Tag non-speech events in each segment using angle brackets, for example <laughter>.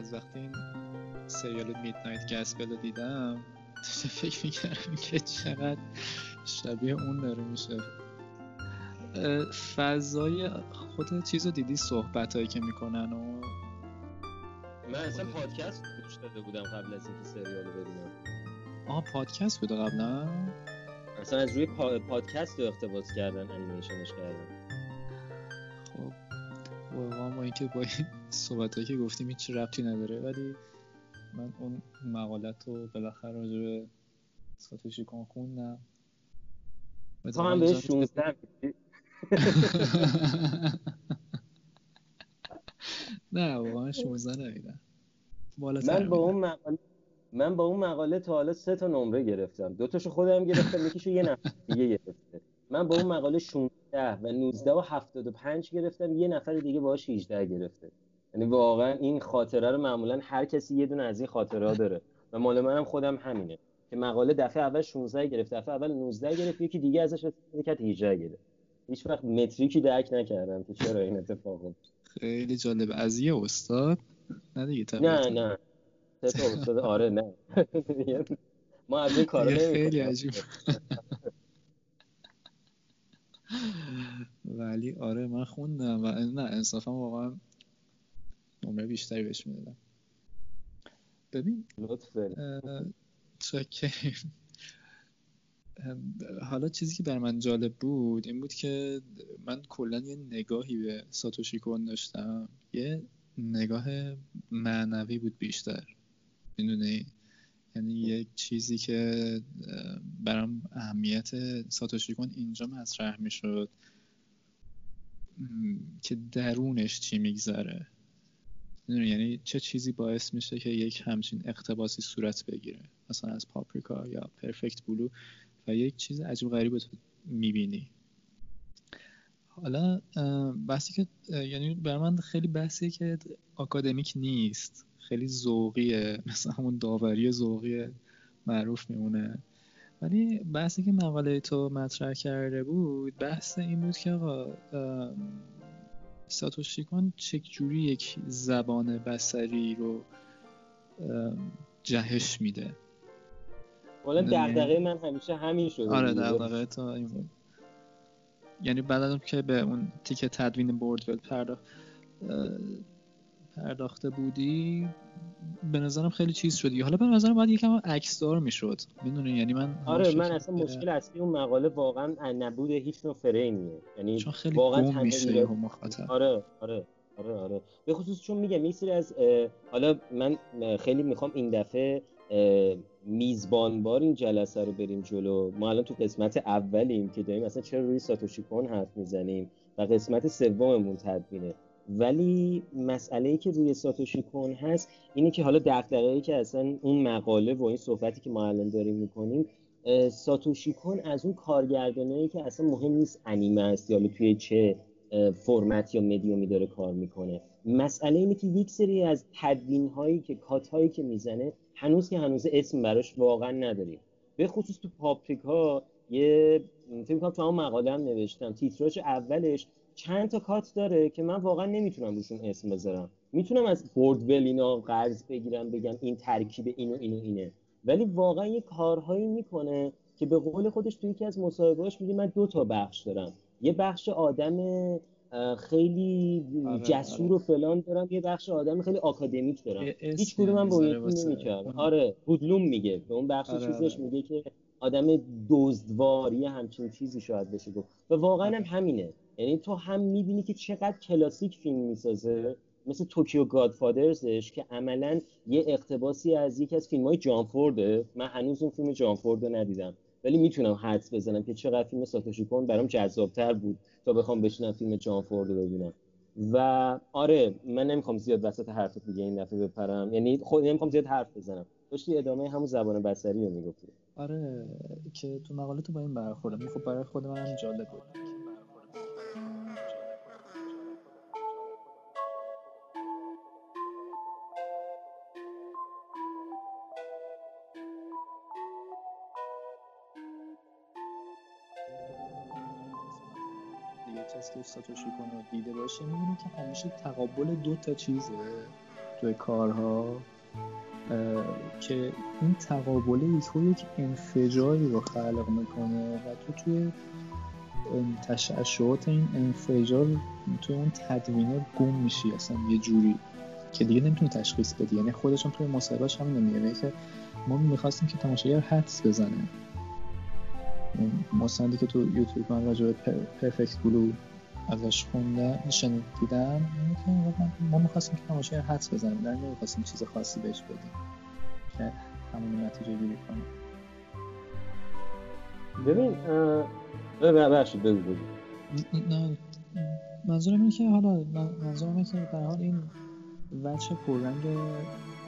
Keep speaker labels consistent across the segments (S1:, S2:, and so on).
S1: از وقتی این سریال میدنایت گسپل رو دیدم فکر می‌کردم که چقدر شبیه اون داره میشه. فضای خود چیز رو دیدی؟ صحبت هایی که می‌کنن و
S2: من اصلا پادکست گوش داده بودم قبل از اینکه سریال رو ببینم.
S1: آها پادکست بوده قبلا؟
S2: اصلا از روی پا... پادکست رو اقتباس کردن انیمیشنش کردن.
S1: واقعا ما اینکه با این صحبت که گفتیم هیچ ربطی نداره. ولی من اون مقالت رو بالاخره راجع به ساتوشی کن خوندم
S2: تو هم بهش 16 <laughs>
S1: نه واقعا 16 نمیدم
S2: من با اون مقاله من با اون مقاله تا حالا سه تا نمره گرفتم. دو تاشو خودم گرفتم یکیشو یه نفر دیگه گرفته. من با اون مقاله 16 و 19 و 75 گرفتم یه نفر دیگه باهاش 18 گرفته. یعنی واقعا این خاطره رو معمولا هر کسی یه دونه از این خاطره ها داره. و مال منم خودم همینه که مقاله دفعه اول 16 گرفت دفعه اول 19 گرفت یکی دیگه ازش استفاده کرد 18 گرفت. هیچ وقت متریکی درک نکردم که چرا این اتفاق
S1: خیلی جالب. از یه استاد؟ نه دیگه
S2: نه نه. سه استاد. آره نه. <laughs> ما از این کارا
S1: خیلی عجیب. <laughs> ولی آره من خوندم و نه انصافا واقعا نمره بیشتری بهش می‌دادم. ببین چکریم حالا چیزی که بر من جالب بود این بود که من کلا یه نگاهی به ساتوشی کن داشتم. یه نگاه معنوی بود بیشتر. می‌دونی؟ یعنی یک چیزی که برام اهمیت ساتوشی کن اینجا مطرح می‌شد. که درونش چی میگذره. یعنی چه چیزی باعث میشه که یک همچین اقتباسی صورت بگیره. مثلا از پاپریکا یا پرفکت بلو و یک چیز عجیب غریب تو می‌بینی. حالا بحثی که یعنی بر من خیلی بحثی که آکادمیک نیست. خیلی ذوقیه. <laughs> مثلا همون داوری ذوقی معروف میمونه. ولی بحثی که مقاله تو مطرح کرده بود بحث این بود که آقا ساتوشی کن چجوری یک زبان بسری رو جهش میده؟
S2: والا دغدغه من همیشه همین شده
S1: آره دغدغه تا این بود. یعنی بعد که به اون تیک تدوین بوردول پرداخت پرداخته بودی به نظرم خیلی چیز شدی. حالا به نظرم باید یکم عکسدار می‌شد. می‌دونی؟ یعنی من
S2: آره من اصلا مشکل اصلی اون مقاله واقعا نبود هیچ نوع فریمیه. یعنی
S1: چون خیلی واقعا میشه مخاطب.
S2: آره آره آره آره. به خصوص چون میگم یه سری از حالا من خیلی می‌خوام این دفعه میزبانبار این جلسه رو بریم جلو. ما الان تو قسمت اولیم که داریم مثلا چرا روی ساتوشی کن حرف می‌زنیم و قسمت سوممون تدوینه. ولی مسئله ای که روی ساتوشی کن هست اینه که حالا دغدغه‌ای که اصلا اون مقاله و این صحبتی که ما الان داریم می‌کنیم ساتوشی کن از اون کارگردانایی که اصلا مهم نیست انیمه است یا توی چه فرمت یا مدیومی داره کار می‌کنه. مسئله اینه که یک سری از تدوین هایی که کات هایی که می‌زنه هنوز که هنوز اسم براش واقعا نداریم. به خصوص تو پاپریکا یه فکر کنم تو اون مقاله هم نوشتم تیتراژ اولش چند تا کات داره که من واقعا نمی‌تونم روشون اسم بذارم. می‌تونم از بوردول اینا قرض بگیرم بگم این ترکیب اینو اینو اینه. ولی واقعا یه کارهایی می‌کنه که به قول خودش توی یکی از مصاحبه‌هاش میگه من دو تا بخش دارم. یه بخش آدم خیلی آره، جسور آره. و فلان دارم یه بخش آدم خیلی آکادمیک دارم. هیچ کدوم من با نمی‌کردم آره بودلوم میگه. به اون بخش آره چیزش آره. میگه که آدم دزدواری همچین چیزی شاید بشه گفت. و واقعا هم همینه. یعنی تو هم می‌بینی که چقدر کلاسیک فیلم می‌سازه. مثل توکیو گادفادرزش که عملا یه اقتباسی از یکی از فیلم های جانفورده من هنوز اون فیلم جانفورد رو ندیدم. ولی می‌تونم حدس بزنم که چقدر فیلم ساتوشی کن برام جذابتر بود تا بخوام بشینم فیلم جانفورد رو ببینم. و آره من نمی‌خوام زیاد وسط حرفت دیگه این دفعه بپرم. یعنی خود نمی‌خوام زیاد حرف بزنم. داشتی ادامه همون زبان بصری رو می‌گفتی.
S1: آره که تو مقاله تو با این برخورد خب برای خود من جالب بود. کسی که ساتوشی کنه دیده باشه می‌بینه که همیشه تقابل دو تا چیزه توی کارها که این تقابله تو یک انفجاری رو خلق می‌کنه و تو توی تشعشعات این انفجار توی اون تدوینه گم میشی اصلا یه جوری که دیگه نمی‌تونی تشخیص بدی. یعنی خودشون توی مصاحبهش همین میگه که ما می‌خواستیم که تماشاگر حدس بزنه. مستندی که تو یوتیوب من راجع به پرفکت بلو ازش خونده دیدم ما می‌خواستیم که تماشاگر حدس بزنیم در نمی‌خواستیم چیز خاصی بهش بدیم که همون نتیجه گیری کنیم
S2: ببین ببخشید بگو بگو.
S1: نه منظورم اینه که حالا منظورم اینه که در حال این وچه پررنگ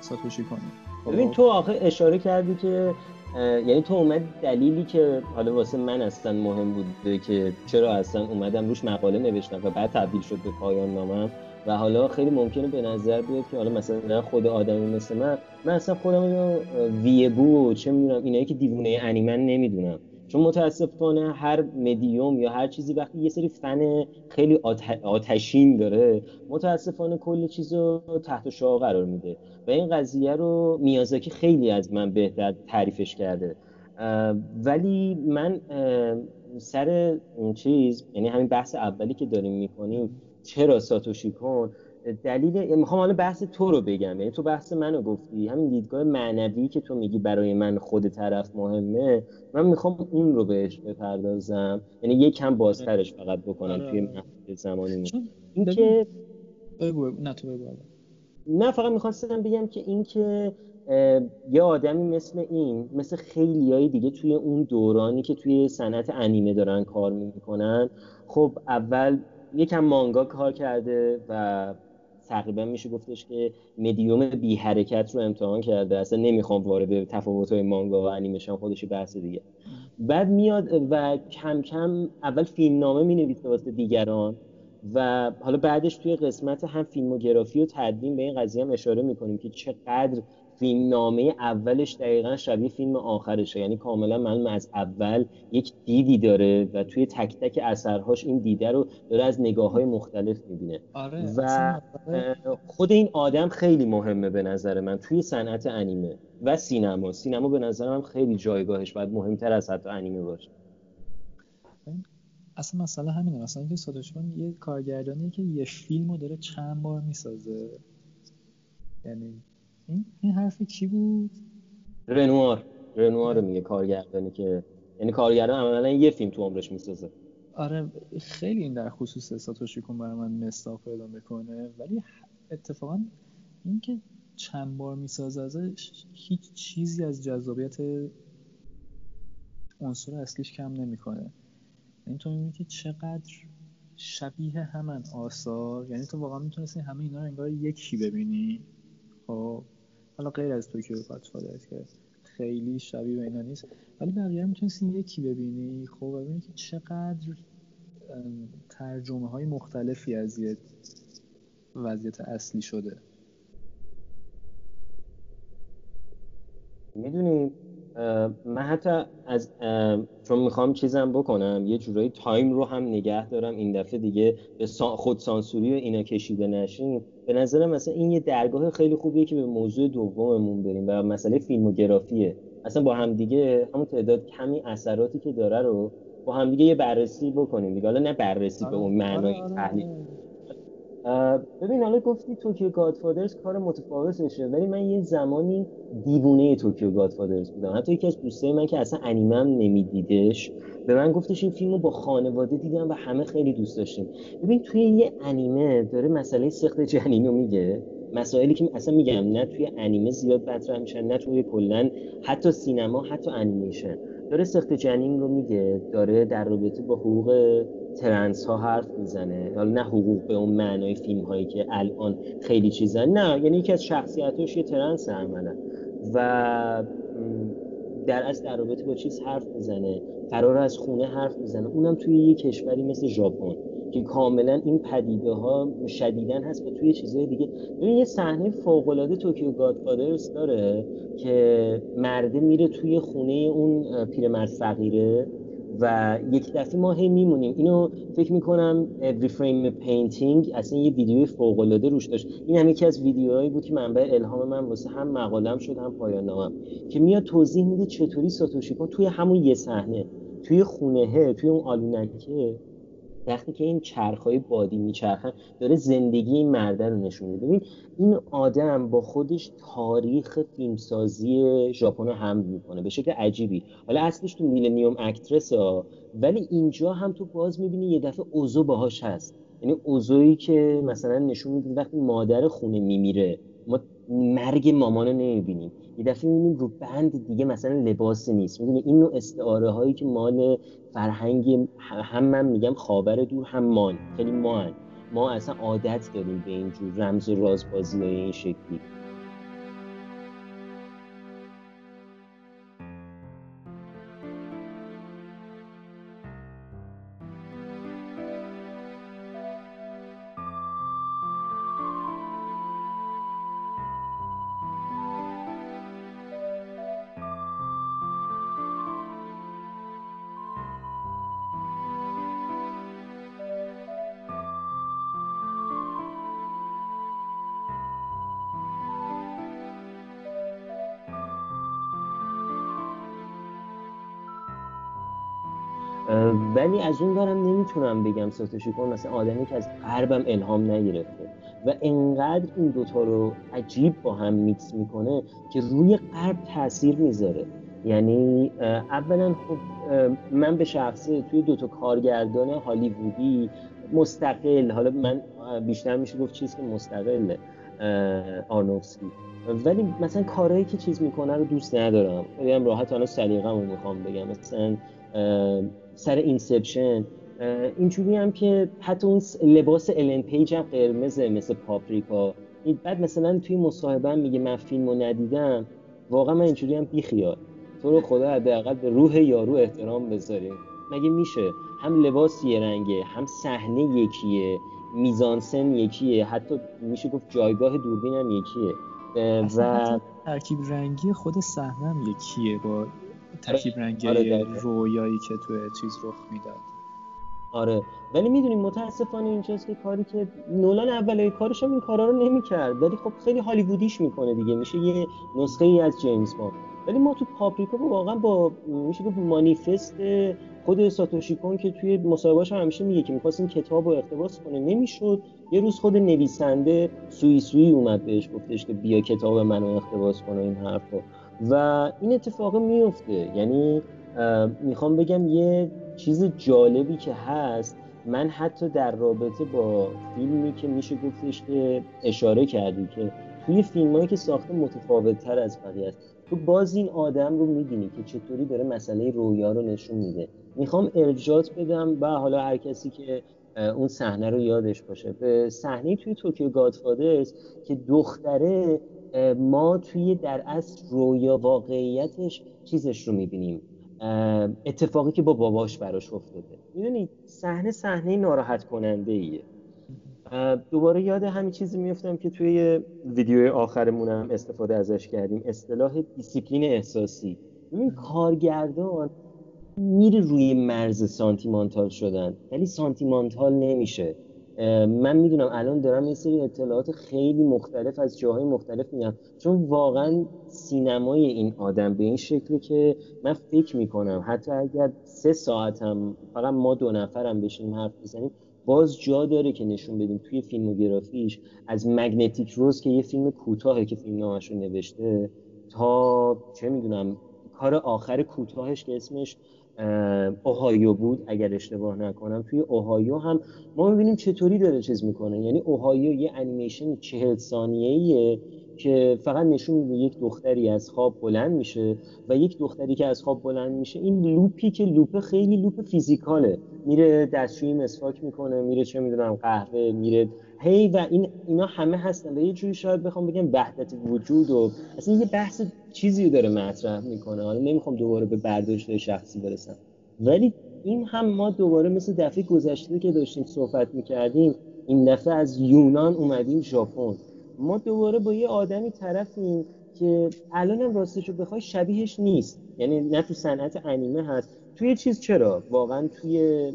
S1: ساتوشی کنیم.
S2: ببین تو آخه اشاره کردی که یعنی تو اومد دلیلی که حالا واسه من اصلا مهم بوده که چرا اصلا اومدم روش مقاله نوشتم و بعد تبدیل شد به پایان نامم. و حالا خیلی ممکنه به نظر بیاد که حالا مثلا خود آدمی مثل من من اصلا خودم رو ویبو چه می‌دونم اینایی که دیوونه انیمن نمی‌دونم. چون متاسفانه هر مدیوم یا هر چیزی وقتی یه سری فن خیلی آتشین داره متاسفانه کل چیز رو تحت شعا قرار میده. و این قضیه رو میازاکی خیلی از من بهتر تعریفش کرده. ولی من سر اون چیز یعنی همین بحث اولی که داریم می‌کنیم چرا ساتوشی کن؟ دلیل می‌خوام حالا بحث تو رو بگم. یعنی تو بحث منو گفتی. همین دیدگاه معنوی که تو میگی برای من خود طرف مهمه من می‌خوام اون رو بهش بپردازم. یعنی یکم بازترش فقط بکنم آره. توی محدود زمانی این که
S1: بگو. نه تو بگو
S2: نه فقط می‌خواستم بگم که این که یه آدمی مثل این مثل خیلی های دیگه توی اون دورانی که توی صنعت انیمه دارن کار می‌کنن خب اول یکم مانگا کار کرده و تقریبا میشه گفتش که مدیوم بی حرکت رو امتحان کرده. اصلا نمی‌خوام وارد تفاوت های مانگا و انیمیشن خودش بحث دیگه. بعد میاد و کم کم اول فیلم نامه می واسه دیگران و حالا بعدش توی قسمت هم فیلموگرافی و تدوین به این قضیه هم اشاره می‌کنیم که چقدر فیلم نامه اولش دقیقا شبیه فیلم آخرشه. یعنی کاملا معلوم از اول یک دیدی داره و توی تک تک اثرهاش این دیده رو داره از نگاه های مختلف می‌بینه.
S1: آره،
S2: و خود این آدم خیلی مهمه به نظر من توی صنعت انیمه و سینما. سینما به نظرم خیلی جایگاهش باید مهمتر از حتی انیمه باشه.
S1: اصلا مسئله همینه. مثلا که ساداشون یه کارگردانی که یه فیلم رو داره چند بار می‌سازه. یعنی این, این حرف کی بود؟
S2: رنوار. رنوار میگه کارگردانی که یعنی کارگردان عملا یه فیلم تو عمرش می‌سازه.
S1: آره خیلی این در خصوص ساتوشی کن برای من مستاق پیدا می‌کنه. ولی اتفاقا اینکه چند بار می‌سازه ازش هیچ چیزی از جذابیت عنصر اصلیش کم نمی‌کنه. یعنی تو می‌بینی که چقدر شبیه همن آثار. یعنی تو واقعا می‌تونستی همه اینا رو انگار یکی ببینی. خب. حالا غیر از Tokyo Godfather که خیلی شبیه به اینا نیست. ولی بقیه می‌تونستی یکی ببینی. خب ببینی که چقدر ترجمه های مختلفی از یه وضعیت اصلی شده.
S2: می‌دونی من حتی از چون می‌خوام چیزم بکنم یه جورایی time رو هم نگه دارم. این دفعه دیگه به خود سانسوری و اینا کشیده نشیم به نظرم مثلا این یه درگاه خیلی خوبیه که به موضوع دوممون بریم و مسئله فیلموگرافیه. اصلا با هم دیگه همون تعداد کمی اثراتی که داره رو با هم دیگه یه بررسی بکنیم دیگه. حالا نه بررسی به اون آره، معنای آره، تحلیل. آره. ببین حالا گفتی توکیو گادفادرز کار متفاوتشه ولی من یه زمانی دیوونه توکیو گادفادرز بودم. حتی یکی از دوستای من که اصلا انیمم نمیدیدش به من گفتش این فیلمو با خانواده دیدم و همه خیلی دوست داشتیم ببین توی یه انیمه داره مسئله سخت جنینو میگه. مسائلی که اصلا میگم نه توی انیمه زیاد مطرح میشن نه توی کلا حتی سینما حتی انیمیشن. داره سخت جنین رو میگه داره در رابطه با حقوق ترنس ها حرف می‌زنه. حالا نه حقوق به اون معنای فیلم هایی که الان خیلی چیزن نه یعنی یکی از شخصیتاش یه ترنس عملا. و در از در رابطه با چیز حرف می‌زنه قرار از خونه حرف می‌زنه. اونم توی یه کشوری مثل ژاپن. که کاملا این پدیده ها شدیدن هست و توی چیزهای دیگه. ببین یه صحنه فوق العاده Tokyo Godfathers داره که مرده میره توی خونه اون پیرمرد فقیره و یک دفعه ما هی میمونیم. اینو فکر می‌کنم Every Frame a Painting اصلا یه ویدیوی فوق العاده روش داشت. این هم یکی از ویدیوهایی بود که منبع الهام من واسه هم مقالم شد هم پایان نامم. که میاد توضیح میده چطوری ساتوشی کن توی همون یه صحنه توی خونهه توی اون آلونکه وقتی که این چرخهای بادی میچرخن داره زندگی این مرده رو نشون میده. ببین این آدم با خودش تاریخ فیلمسازی ژاپن رو هم می‌کنه به شکل عجیبی. حالا اصلش تو میلنیوم اکترس ها ولی اینجا هم تو باز می‌بینی یه دفعه اوزو باهاش هست. یعنی اوزویی که مثلا نشون میده وقتی مادر خونه میمیره ما مرگ مامان رو نمی‌بینیم. یه دفعه می‌بینیم رو بند دیگه مثلا لباس نیست. می‌دونی این نوع استعاره هایی که مال فرهنگ هم من میگم خاور دور هم مان. خیلی مان ما اصلا عادت داریم به اینجور رمز و رازبازی های این شکلی. ولی از اون دارم نمی‌تونم بگم ساتوشی کن مثلا آدمی که از غربم الهام نگرفته و انقدر این دوتا رو عجیب با هم میکس می‌کنه که روی غرب تاثیر می‌ذاره. یعنی اولا خب من به شخصه توی دوتا کارگردان هالیوودی مستقل حالا من بیشتر میشه گفت چیز که مستقل آرنوفسکی ولی مثلا کارهایی که چیز می‌کنه رو دوست ندارم. هم راحت الان سلیقه‌مو می‌خوام بگم. مثلا سر Inception. اینجوری هم که حتی اون لباس الن پیج هم قرمزه مثل پاپریکا. بعد مثلا توی مصاحبه میگه من فیلم رو ندیدم. واقعا من اینجوری هم بیخیال. تو رو خدا حداقل به روح یارو احترام بذاریم. مگه میشه؟ هم لباس یه رنگه هم صحنه یکیه. میزانسن یکیه. حتی میشه گفت جایگاه دوربین هم یکیه.
S1: و ترکیب رنگی خود صحنه هم یکیه با ترکیب رنگی آره رویایی که توی چیز رخ می‌داد.
S2: آره. ولی می‌دونیم متاسفانه اینجاست که کاری که نولان اولای کارش هم این کارا رو نمی‌کرد. ولی خب خیلی هالیوودیش می‌کنه دیگه. میشه یه نسخه ای از جیمز باند ولی ما تو پاپریکا واقعا با میشه گفت مانیفست خود ساتوشی کن که توی مصاحبه‌اش همیشه میگه که می‌خواست این کتاب رو اقتباس کنه. نمی‌شد. یه روز خود نویسنده سوی سوی اومد بهش گفتش که بیا کتاب منو اقتباس کنه این حرفو. و این اتفاق میفته یعنی می‌خوام بگم یه چیز جالبی که هست. من حتی در رابطه با فیلمی که میشه گفتش که اشاره کردی که توی فیلمایی که ساخته متفاوت تر از بقیه است. تو باز این آدم رو می‌بینی که چطوری داره مسئله رویا رو نشون میده. می‌خوام ارجاعات بدم و حالا هر کسی که اون صحنه رو یادش باشه. به صحنه توی توکیو گادفادرز که دختره ما توی در اصل رویا واقعیتش چیزش رو می‌بینیم. اتفاقی که با باباش براش افتاده. می‌دونید صحنه صحنه ناراحت کننده ایه دوباره یاد همین چیزی میفتم که توی ویدیو آخرمونم استفاده ازش کردیم. اصطلاح دیسیپلین احساسی. ببین کارگردان میره روی مرز سانتیمانتال شدن. ولی سانتیمانتال نمیشه. من می‌دونم الان دارم یه سری اطلاعات خیلی مختلف از جاهای مختلف میگم. چون واقعا سینمای این آدم به این شکلی که من فکر می‌کنم حتی اگر سه ساعتم فقط ما دو نفرم بشیم حرف بزنیم باز جا داره که نشون بدیم توی فیلموگرافیش از مگنتیک روز که یه فیلم کوتاهه که فیلم نامش نوشته تا چه می‌دونم کار آخر کوتاهش که اسمش Ohayo بود اگر اشتباه نکنم. توی Ohayo هم ما می‌بینیم چطوری داره چیز می‌کنه. یعنی Ohayo یه انیمیشن چهل ثانیه‌ایه که فقط نشون میده یک دختری از خواب بلند میشه و یک دختری که از خواب بلند میشه این loop ی که loop خیلی loop physical ه. میره دستشویی مسواک می‌کنه میره چه می‌دونم قهوه میره. هی و این اینا همه هستن. و یه جوری شاید بخوام بگم وحدت وجود و اصلا یه بحث چیزی داره مطرح می‌کنه. حالا نمی‌خوام دوباره به برداشت شخصی برسم. ولی این هم ما دوباره مثل دفعه گذشته که داشتیم صحبت می‌کردیم این دفعه از یونان اومدیم ژاپن. ما دوباره با یه آدمی طرفیم که الان هم راستش رو بخوای شبیهش نیست. یعنی نه تو صنعت انیمه هست توی چیز چرا؟ واقعا توی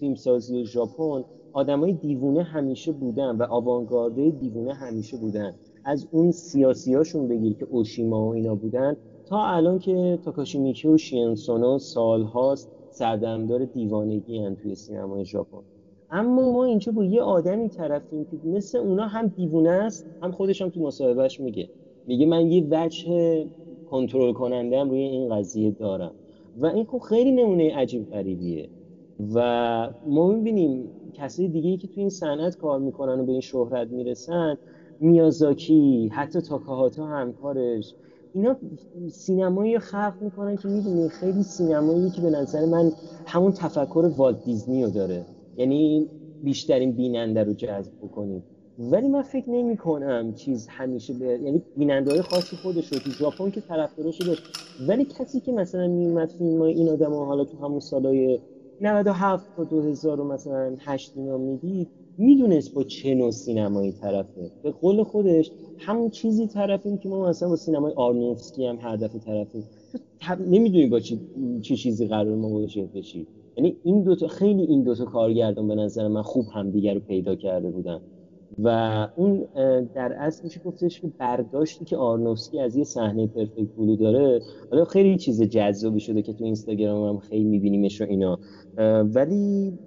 S2: فیلمسازی ژاپن آدمای دیوونه همیشه بودن و آوانگارده دیوونه همیشه بودن. از اون سیاسیاشون بگیر که اوشیما و اینا بودن تا الان که تاکاشی میکی و شینسونو سالهاست سردمدار دیوانگی هن توی سینمای ژاپن. اما ما اینجا با یه آدمی طرفیم که مثل اونا هم دیوونه است هم خودش هم تو مصاحبهش میگه. میگه من یه وجه کنترل کننده هم روی این قضیه دارم. و این خب خیلی نمونه عجیب غریبیه. و ما می‌بینیم کسای دیگه ای که توی این صنعت کار می‌کنن و به این شهرت می‌رسن میازاکی حتی تاکاهاتا همکارش اینا سینمایی خلق می‌کنن که می‌دونی خیلی سینمایی که به نظر من همون تفکر والت دیزنی رو داره. یعنی بیشترین بیننده رو جذب بکنیم. ولی من فکر نمی کنم چیز همیشه به یعنی بیننده های خاصی خودش رو تو ژاپن که طرفدارش داشت. ولی کسی که مثلا میومد فیلم های این آدم حالا تو همون سالای 97 تا 2000 رو مثلا 8 اینا می‌دید می‌دونست با چه نوع سینمایی طرفه. به قول خودش همون چیزی طرفیم که ما مثلا با سینمای آرنوفسکی هم هر دفعه طرفیم. نمی‌دونی با چی, چه چیزی قرار مواجه بشی. یعنی این دوتا خیلی این دوتا کارگردان به نظر من خوب همدیگر رو پیدا کرده بودن. و اون در اصل میشه گفتش که برداشتی که آرنوفسکی از یه صحنه پرفکت بلو داره. حالا خیلی چیز جذابی شده که تو اینستاگرام هم خیلی میبینیمش و اینا. ولی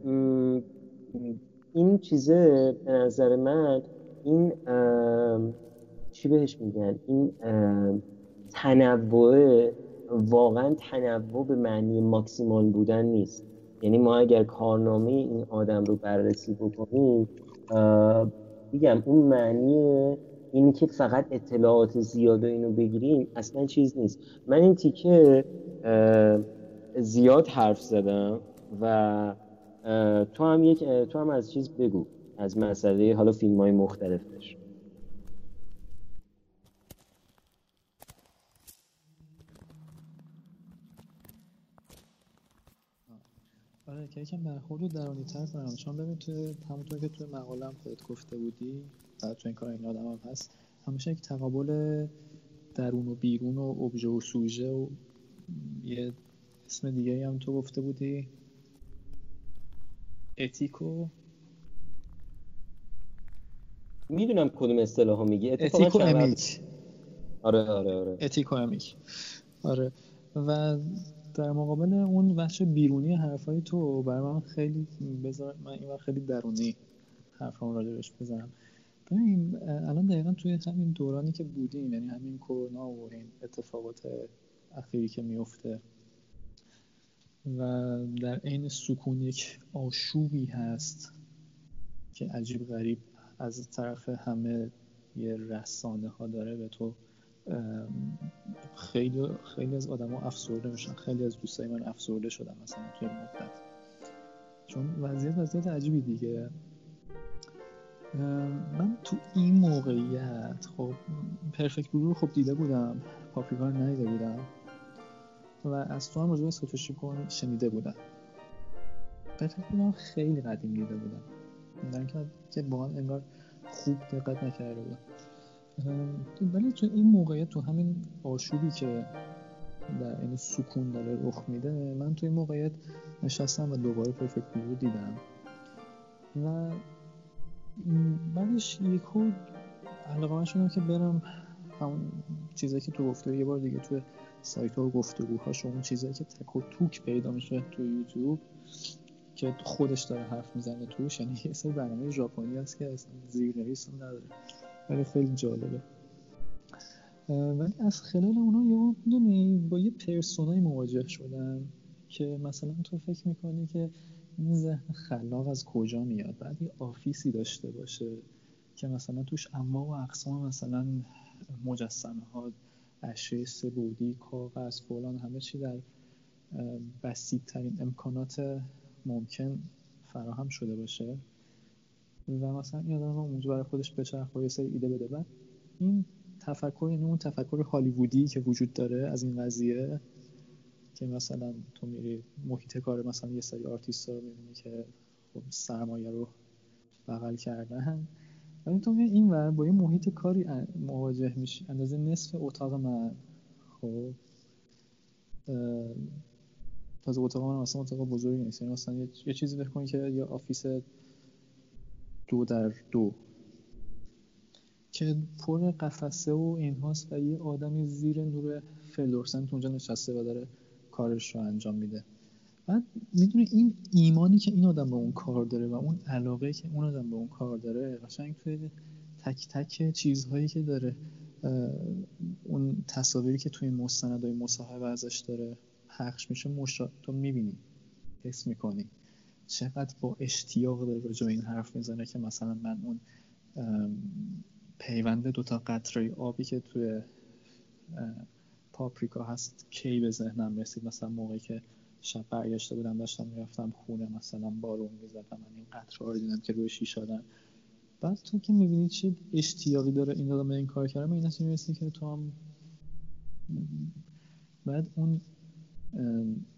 S2: این چیزه به نظر من این چی بهش میگن؟ این تنوع واقعا تنوع به معنی ماکسیمال بودن نیست. یعنی ما اگر کارنامه این آدم رو بررسی بکنیم میگم اون معنی اینی که فقط اطلاعات زیاد و اینو بگیریم اصلا چیز نیست. من این تیکه زیاد حرف زدم و تو هم یک تو هم از چیز بگو از مسئله حالا فیلم های مختلفش
S1: آره که یکم برخورد درونی تر کنم. چون ببین تو همونطور که توی مقاله هم خودت گفته بودی بعد تو این کار این آدم هم هست همیشه یک تقابل درون و بیرون و ابژه و سوژه و یه اسم دیگه هم تو گفته بودی. اتیکو
S2: می‌دونم کدوم اصطلاح میگی.
S1: اتیکو امیک
S2: آره آره آره.
S1: اتیکو امیک آره. و در مقابل اون وحش بیرونی حرفای تو برای من خیلی بذار من این خیلی درونی حرفام راجبش بزنم. ببین الان دقیقا توی همین دورانی که بودیم یعنی همین کرونا و این اتفاقات اخیری که میفته و در عین سکون یک آشوبی هست که عجیب غریب از طرف همه یه رسانه ها داره به تو خیلی خیلی از آدما افسرده میشن. خیلی از دوستای من افسرده شدن مثلا توی مدت. چون وضعیت وضعیت عجیبی دیگه. من تو این موقعیت خب پرفکت رو خب دیده بودم. پاپریکا رو ندیده بودم. و از تو هم راجع ساتوشی کن شنیده بودم. پرفکت بودم خیلی قدیم دیده بودم. در که با انگار خوب دقت نکرده بودم. ولی تو این موقعیت تو همین آشوبی که در این سکون داره رخ میده من تو این موقعیت نشستم و دوباره پرفکت بلو دیدم. و بعدش یکو علاقه شدم که برم همون چیزایی که تو گفته یه بار دیگه تو سایت ها و گفتگوهاش اون چیزایی که تک و توک پیدا میشه تو یوتیوب که خودش داره حرف می‌زنه توش یعنی یه سری برنامه ژاپنی هست که زیر نداره. ولی خیلی جالبه. ولی از خلال اونا یه می‌دونی با یه پرسونای مواجه شدن که مثلا تو فکر می‌کنی که این ذهن خلاق از کجا میاد؟ بعد یه آفیسی داشته باشه که مثلا توش اما و اقسام مثلا مجسمه ها اشیاء سبودی کاغذ فلان همه چی در بسیدترین امکانات ممکن فراهم شده باشه. و مثلا این آدم اونجا برای خودش بچرخ و یه سری ایده بده. بعد این تفکر یعنی اون تفکر هالیوودی که وجود داره از این قضیه که مثلا تو میری محیط کار مثلا یه سری آرتیست رو می‌بینی که خب سرمایه رو بغل کردن. ولی تو این ور با یه محیط کاری مواجه میشی اندازه نصف اتاق من. خب تازه اتاق من مثلا اتاق بزرگی نیست. یعنی مثلا یه چیزی بکنی که یه office دو در دو. که پر قفسه و اینهاست و یه آدمی زیر نور فلورسنت اونجا نشسته و داره کارش رو انجام میده. بعد می‌دونی این ایمانی که این آدم به اون کار داره و اون علاقه که اون آدم به اون کار داره قشنگ توی تک تک چیزهایی که داره اون تصاویری که توی مستندهای مصاحبه ازش داره پخش میشه مشا... تو می‌بینی حس می‌کنی. چقدر با اشتیاق داره راجع این حرف می‌زنه که مثلا من اون پیوند دوتا قطره آبی که توی پاپریکا هست کی به ذهنم رسید. مثلا موقعی که شب برگشته بودم داشتم می‌رفتم خونه مثلا بارون می‌زدم من این قطره رو دیدم که روی شیشادن بعد تو که می‌بینی چه اشتیاقی داره این به این کار کردم این می‌رسی که تو هم بعد اون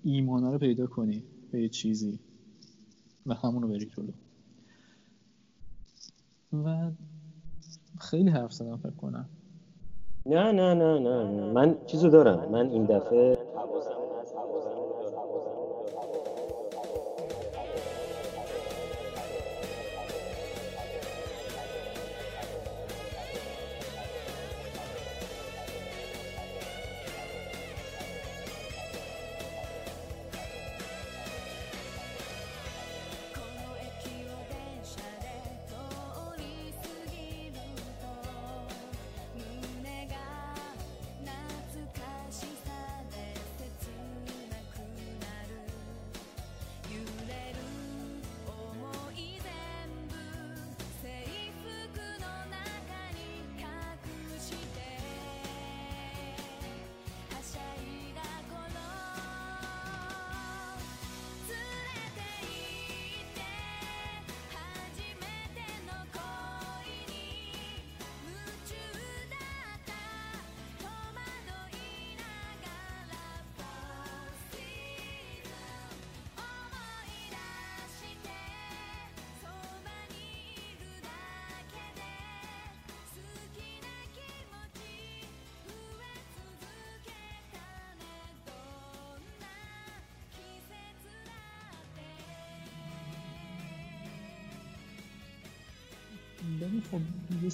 S1: ایمانه رو پیدا کنی به چیزی. و همون رو بری جلو. و خیلی حرف زدم فکر کنم.
S2: نه نه نه نه. من چیزو دارم. من این دفعه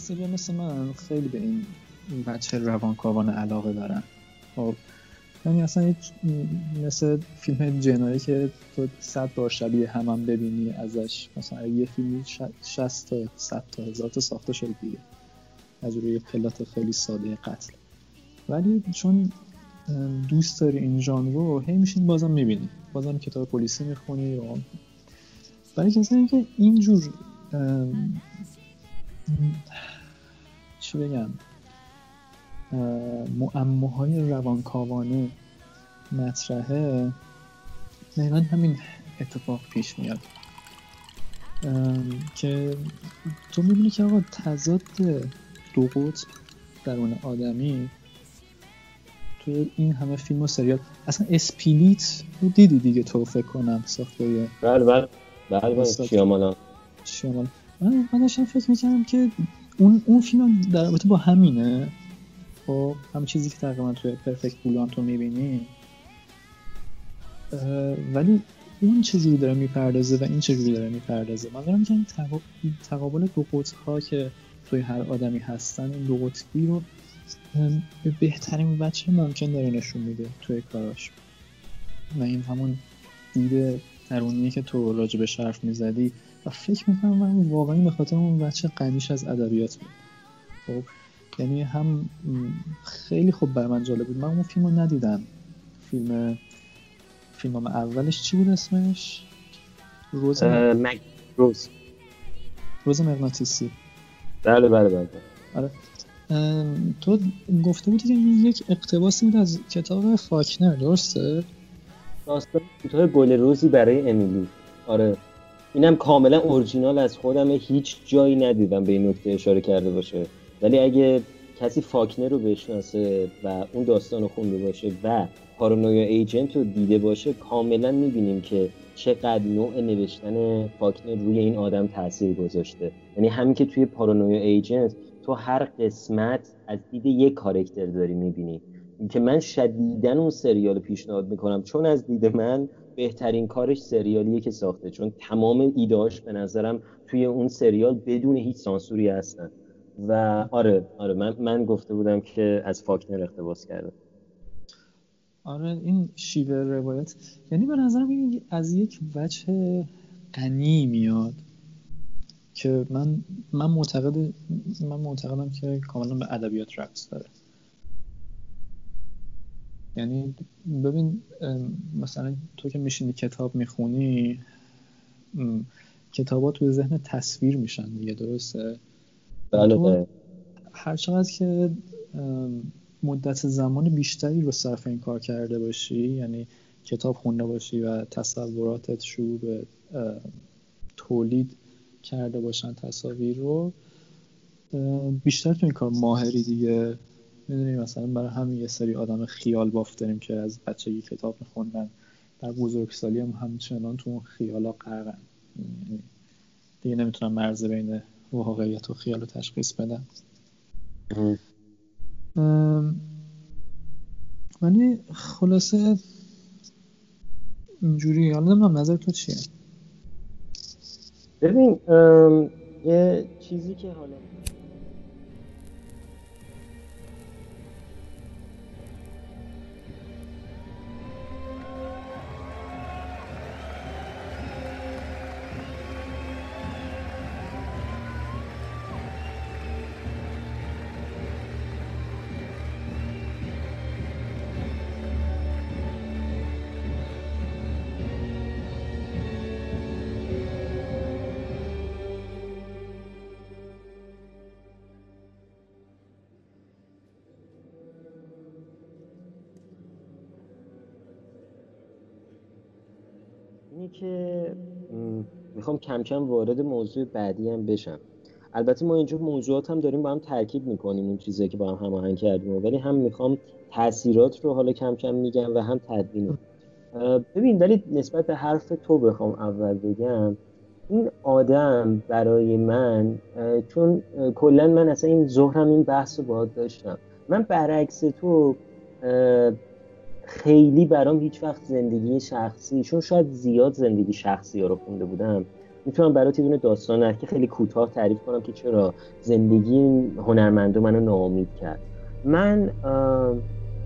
S1: سری مثل من خیلی به این بچه روانکاوان علاقه دارن. خب یعنی اصلا مثل فیلم جنایی که تو صد بار شبیه هم, هم ببینی ازش مثلا یه فیلمی شست تا صد تا هزار تا ساخته شده دیگه. از روی پلات خیلی ساده قتل. ولی چون دوست داری این ژانر رو هی میشین بازم می‌بینی. بازم کتاب پلیسی می‌خونی و برای کسی اینکه اینجور چی بگم؟ معموهای روانکاوانه مطرحه دقیقا همین اتفاق پیش میاد. که تو می‌بینی که آقا تضاد دو قطب درون آدمی تو این همه فیلم و سریال اصلا اسپیلیت رو دیدی دیگه تو فکر کنم ساخته
S2: بله بله بله بله شیامالا.
S1: شیامالا. من داشتم فکر می‌کردم که اون اون فیلم در رابطه با همینه. خب همین چیزی که تقریبا توی پرفکت بولان تو می‌بینی. ولی اون چجوری داره می‌پردازه و این چجوری داره می‌پردازه. من دارم که تقابل دو قطب ها که توی هر آدمی هستن این دو قطبی رو به بهترین وجه ممکن داره نشون میده توی کاراش. و این همون دید درونیه که تو راجع به حرف می‌زدی. و فکر می‌کنم من واقعا به خاطر اون بچه قمیش از ادبیات بود. خب یعنی هم خیلی خوب بر من جالب بود. من اون فیلم رو ندیدم. فیلم فیلم هم اولش چی بود اسمش؟
S2: روز مگ... روز.
S1: روز مغناطیسی.
S2: بله بله بله
S1: آره. تو گفته بودی که یک اقتباسی بود از کتاب فاکنر درسته؟
S2: داستان کوتاه گل روزی برای امیلی. آره. اینم کاملا اورجینال از خودم هیچ جایی ندیدم به این نکته اشاره کرده باشه. ولی اگه کسی فاکنر رو بشناسه و اون داستان رو خونده باشه و پارانویا ایجنت رو دیده باشه کاملا می‌بینیم که چقدر نوع نوشتن فاکنر روی این آدم تاثیر گذاشته. یعنی همین که توی پارانویا ایجنت تو هر قسمت از دید یک کارکتر داری می‌بینی. که من شدیدا اون سریال پیشنهاد می‌کنم چون از دید من بهترین کارش سریالیه که ساخته چون تمام ایدهاش به نظرم توی اون سریال بدون هیچ سانسوری هستن. و آره آره من, من گفته بودم که از فاکنر اقتباس کرده
S1: آره این شیوه روایت. یعنی به نظرم این از یک وجه غنی میاد که من من معتقد من معتقدم که کاملا به ادبیات رقص داره. یعنی ببین مثلا تو که میشینی کتاب می‌خونی کتابات توی ذهن تصویر میشن دیگه درسته؟
S2: بله
S1: هر چقدر که مدت زمان بیشتری رو صرف این کار کرده باشی یعنی کتاب خونده باشی و تصوراتت شروع به تولید کرده باشن تصاویر رو بیشتر تو این کار ماهری دیگه. می‌دونی مثلا برای همین یه سری آدم خیال باف داریم که از بچگی کتاب میخوندن. در بزرگسالی هم همچنان تو اون خیالا غرقن. دیگه نمی‌تونم مرز بین واقعیت و خیال رو تشخیص بدم. ولی خلاصه اینجوری. حالا نمی‌دونم نظر تو چیه؟
S2: ببین یه چیزی که حالا که می‌خوام کم کم وارد موضوع بعدی هم بشم. البته ما اینجا موضوعات هم داریم با هم ترکیب می‌کنیم اون چیزایی که با هم هماهنگ کردیم ولی هم می‌خوام تاثیرات رو حالا کم کم میگم و هم تدوین ببین ولی نسبت به حرف تو بخوام اول بگم این آدم برای من چون کلا من اصلا این ظهرم این بحث رو باید داشتم. من برعکس تو خیلی برام هیچ وقت زندگی شخصی چون شاید زیاد زندگی شخصی ها رو خونده بودم. می‌تونم برات یه دونه داستان که خیلی کوتاه تعریف کنم که چرا زندگی هنرمندو منو ناامید کرد. من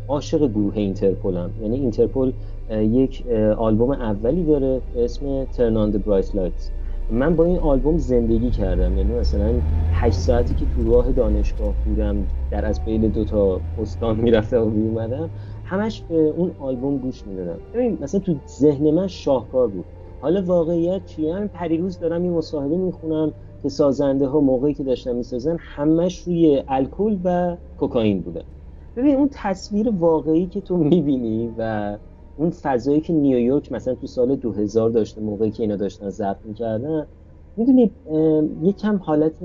S2: عاشق گروه اینترپولم. یعنی اینترپول یک آلبوم اولی داره اسم the Bright Lights. من با این آلبوم زندگی کردم. یعنی مثلا 8 ساعتی که تو راه دانشگاه بودم در از بین دو تا استان می‌رفتم و میومدم همش اون آلبوم گوش می‌دادم. ببین مثلا تو ذهن من شاهکار بود. حالا واقعیت چیه؟ من پریروز دارم این مصاحبه می‌خونم که سازنده ها موقعی که داشتن می‌سازن همش روی الکل و کوکائین بوده. ببین اون تصویر واقعی که تو می‌بینی و اون فضایی که نیویورک مثلا تو سال 2000 داشته موقعی که اینا داشتن ضبط می‌کردن می‌دونی یکم حالت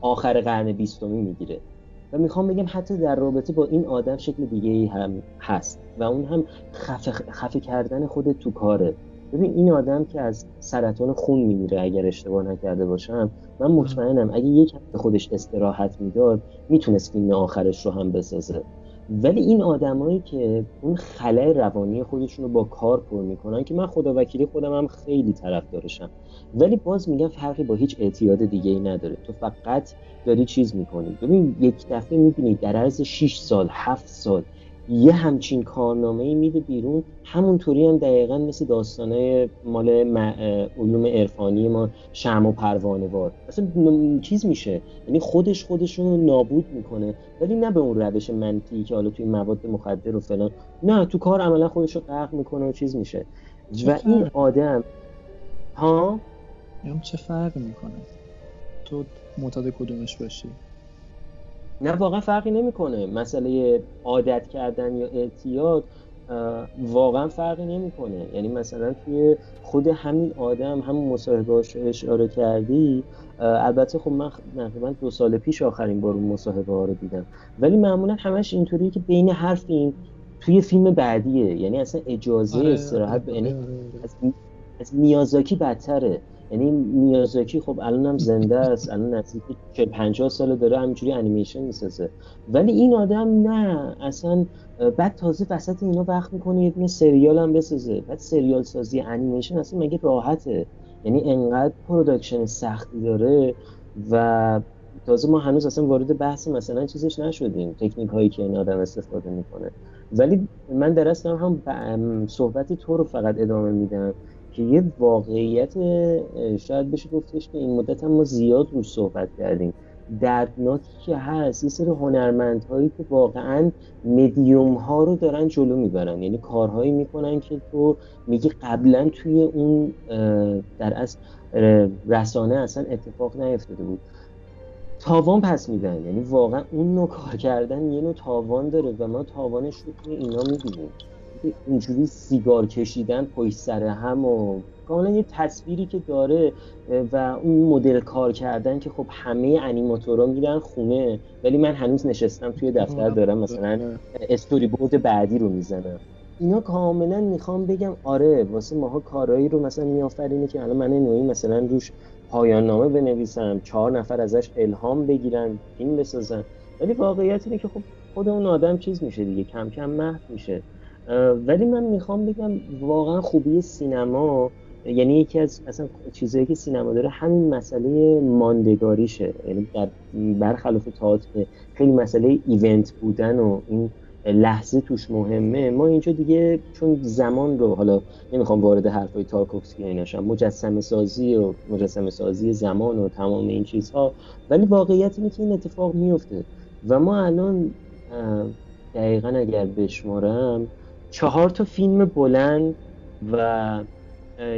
S2: آخر قرن بیستمی می‌گیره. و می‌خوام بگم حتی در رابطه با این آدم شکل دیگه ای هم هست و اون هم خفه, خفه کردن خود تو کاره. ببین این آدم که از سرطان خون میمیره اگر اشتباه نکرده باشم من مطمئنم اگه یک به خودش استراحت می‌داد می‌تونست فیلم آخرش رو هم بسازه. ولی این آدمایی که اون خلای روانی خودشون رو با کار پر می‌کنن که من خدا وکیلی خودم هم خیلی طرفدارشم. ولی باز میگم فرقی با هیچ اعتیاد دیگه ای نداره. تو فقط داری چیز می‌کنی. ببین یک دفعه می‌بینی در عرض 6 سال 7 سال یه همچین کارنامه ای میده بیرون. همونطوری هم دقیقا مثل داستانه مال علوم عرفانی ما شم و پروانه وار اصلا چیز میشه. یعنی خودش خودشون رو نابود می‌کنه. ولی نه به اون روش منفی که حالا توی مواد مخدر و فلان. نه تو کار عملا خودش رو غرق می‌کنه و چیز میشه. و این آدم ها؟
S1: چه فرق می‌کنه؟ تو معتاد کدومش باشی؟
S2: نه واقعا فرقی نمی‌کنه. مسئله عادت کردن یا اعتیاد واقعا فرقی نمی‌کنه. یعنی مثلا توی خود همین آدم همون مصاحبه اشاره کردی البته خب من تقریبا دو سال پیش آخرین بار اون مصاحبه ها رو دیدم. ولی معمولا همش اینطوریه که بین هر فیلم توی فیلم بعدیه. یعنی اصلا اجازه آره، استراحت آره، آره، از, از میازاکی بدتره. یعنی میازاکی خب الان هم زنده است الان نزدیک 40 50 سال داره همینجوری انیمیشن می‌سازه. ولی این آدم نه اصلا بعد تازه وسط اینا وقت می‌کنه یه سریال هم بسازه. بعد سریال سازی انیمیشن اصلا مگه راحته؟ یعنی انقدر production سختی داره و تازه ما هنوز اصلا وارد بحث مثلا چیزش نشدیم تکنیک هایی که این آدم استفاده می‌کنه. ولی من در هم صحبت تو رو فقط ادامه میدم. که یه واقعیت شاید بشه گفتش که این مدت هم ما زیاد روش صحبت کردیم. دردناکی که هست یه سری هنرمندهایی که واقعا مدیوم ها رو دارن جلو می‌برن. یعنی کارهایی می‌کنن که تو میگی قبلا توی اون در از رسانه اصلا اتفاق نیفتاده بود. تاوان پس میدن. یعنی واقعا اون نوع کار کردن یه نوع تاوان داره و ما تاوانش رو توی اینا می‌بینیم. اینجوری سیگار کشیدن پشت سر هم و کاملا یه تصویری که داره و اون مدل کار کردن که خب همه انیماتورا میرن خونه ولی من هنوز نشستم توی دفتر دارم مثلا استوری بورد بعدی رو می‌زنم. اینا کاملا می‌خوام بگم آره واسه ماها کارهایی رو مثلا میآفرینه که الان من نوعی مثلا روش پایان نامه بنویسم چهار نفر ازش الهام بگیرن فیلم بسازن. ولی واقعیت اینه که خب خود اون آدم چیز میشه دیگه کم کم محو میشه. ولی من می‌خوام بگم واقعا خوبی سینما یعنی یکی از اصلا چیزایی که سینما داره همین مسئله ماندگاریشه. یعنی در برخلاف تئاتر خیلی مسئله ایونت بودن و این لحظه توش مهمه. ما اینجا دیگه چون زمان رو حالا نمی‌خوام وارد حرفای تارکوفسکی ایناشم مجسم سازی و مجسم سازی زمان و تمام این چیزها. ولی واقعیت اینه که این اتفاق میفته. و ما الان دقیقا اگر بشمارم چهار تا فیلم بلند و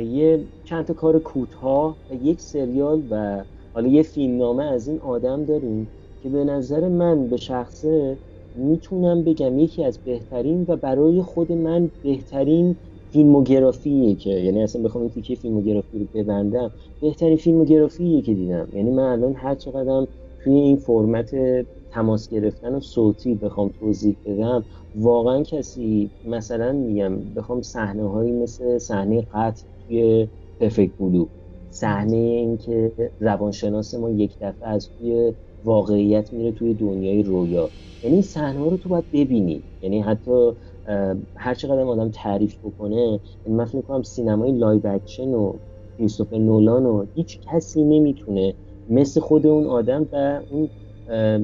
S2: یه چند تا کار کوتاه و یک سریال و حالا یه فیلمنامه از این آدم داریم که به نظر من به شخصه می‌تونم بگم یکی از بهترین و برای خود من بهترین فیلموگرافیه که یعنی اصلا بخوام این تیکه فیلموگرافی رو ببندم بهترین فیلموگرافیه که دیدم. یعنی من الان هر چقدرم توی این فرمت تماس گرفتن و صوتی بخوام توضیح بدم واقعا کسی مثلا میگم بخوام صحنه هایی مثل صحنه قتل توی Perfect Blue صحنه این که روانشناس ما یک دفعه از توی واقعیت میره توی دنیای رویا. یعنی این صحنه رو تو باید ببینی. یعنی حتی هر چقدر آدم تعریف بکنه یعنی من فکر کنم سینمای live action و کریستوفر نولان و هیچ کسی نمی‌تونه مثل خود اون آدم و اون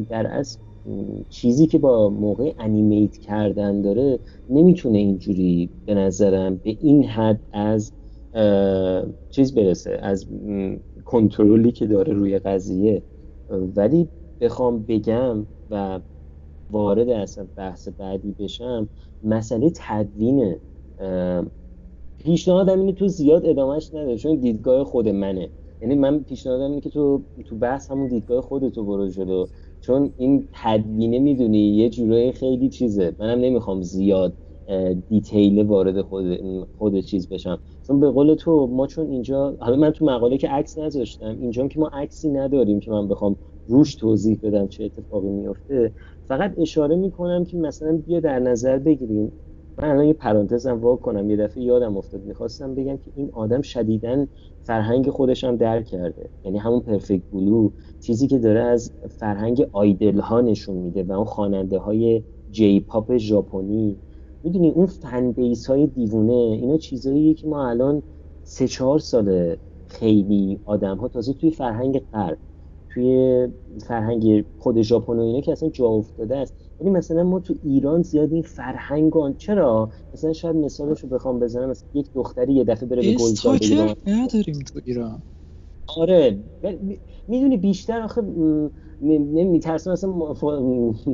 S2: در از چیزی که با موقع animate کردن داره نمی‌تونه اینجوری به نظرم به این حد از چیز برسه از کنترلی که داره روی قضیه. ولی بخوام بگم و وارد اصلا بحث بعدی بشم مسئله تدوینه. پیشنهادم اینه تو زیاد ادامهش نده چون دیدگاه خود منه. یعنی من پیشنهادم اینه که تو تو بحث همون دیدگاه خودتو برو جلو. چون این تدوینه می‌دونی یه جورایی خیلی چیزه. منم نمی‌خوام زیاد دیتیل وارد خود خود چیز بشم. چون به قول تو ما چون اینجا حالا من تو مقاله که عکس نذاشتم اینجا که ما عکسی نداریم که من بخوام روش توضیح بدم چه اتفاقی میفته فقط اشاره می‌کنم که مثلا بیا در نظر بگیریم. من الان یه پرانتزم وا کنم یه دفعه یادم افتاد. می‌خواستم بگم که این آدم شدیدن فرهنگ خودش هم درک کرده. یعنی همون پرفکت بلو چیزی که داره از فرهنگ آیدل ها نشون میده و اون خواننده های جی پاپ ژاپنی. می‌دونی اون فن بیس های دیوونه اینا چیزاییه که ما الان سه چهار سال خیلی آدم ها تازه توی فرهنگ غرب توی فرهنگ خود ژاپن و اینا که اصلا جا افتاده است. یعنی مثلا ما تو ایران زیاد این فرهنگ چرا؟ مثلا شاید مثالش رو بخوام بزنم مثلا یک دختری یه دفعه بره به
S1: گلزار نداریم تو ایران.
S2: آره. می‌دونی بیشتر آخه میترسم مثلا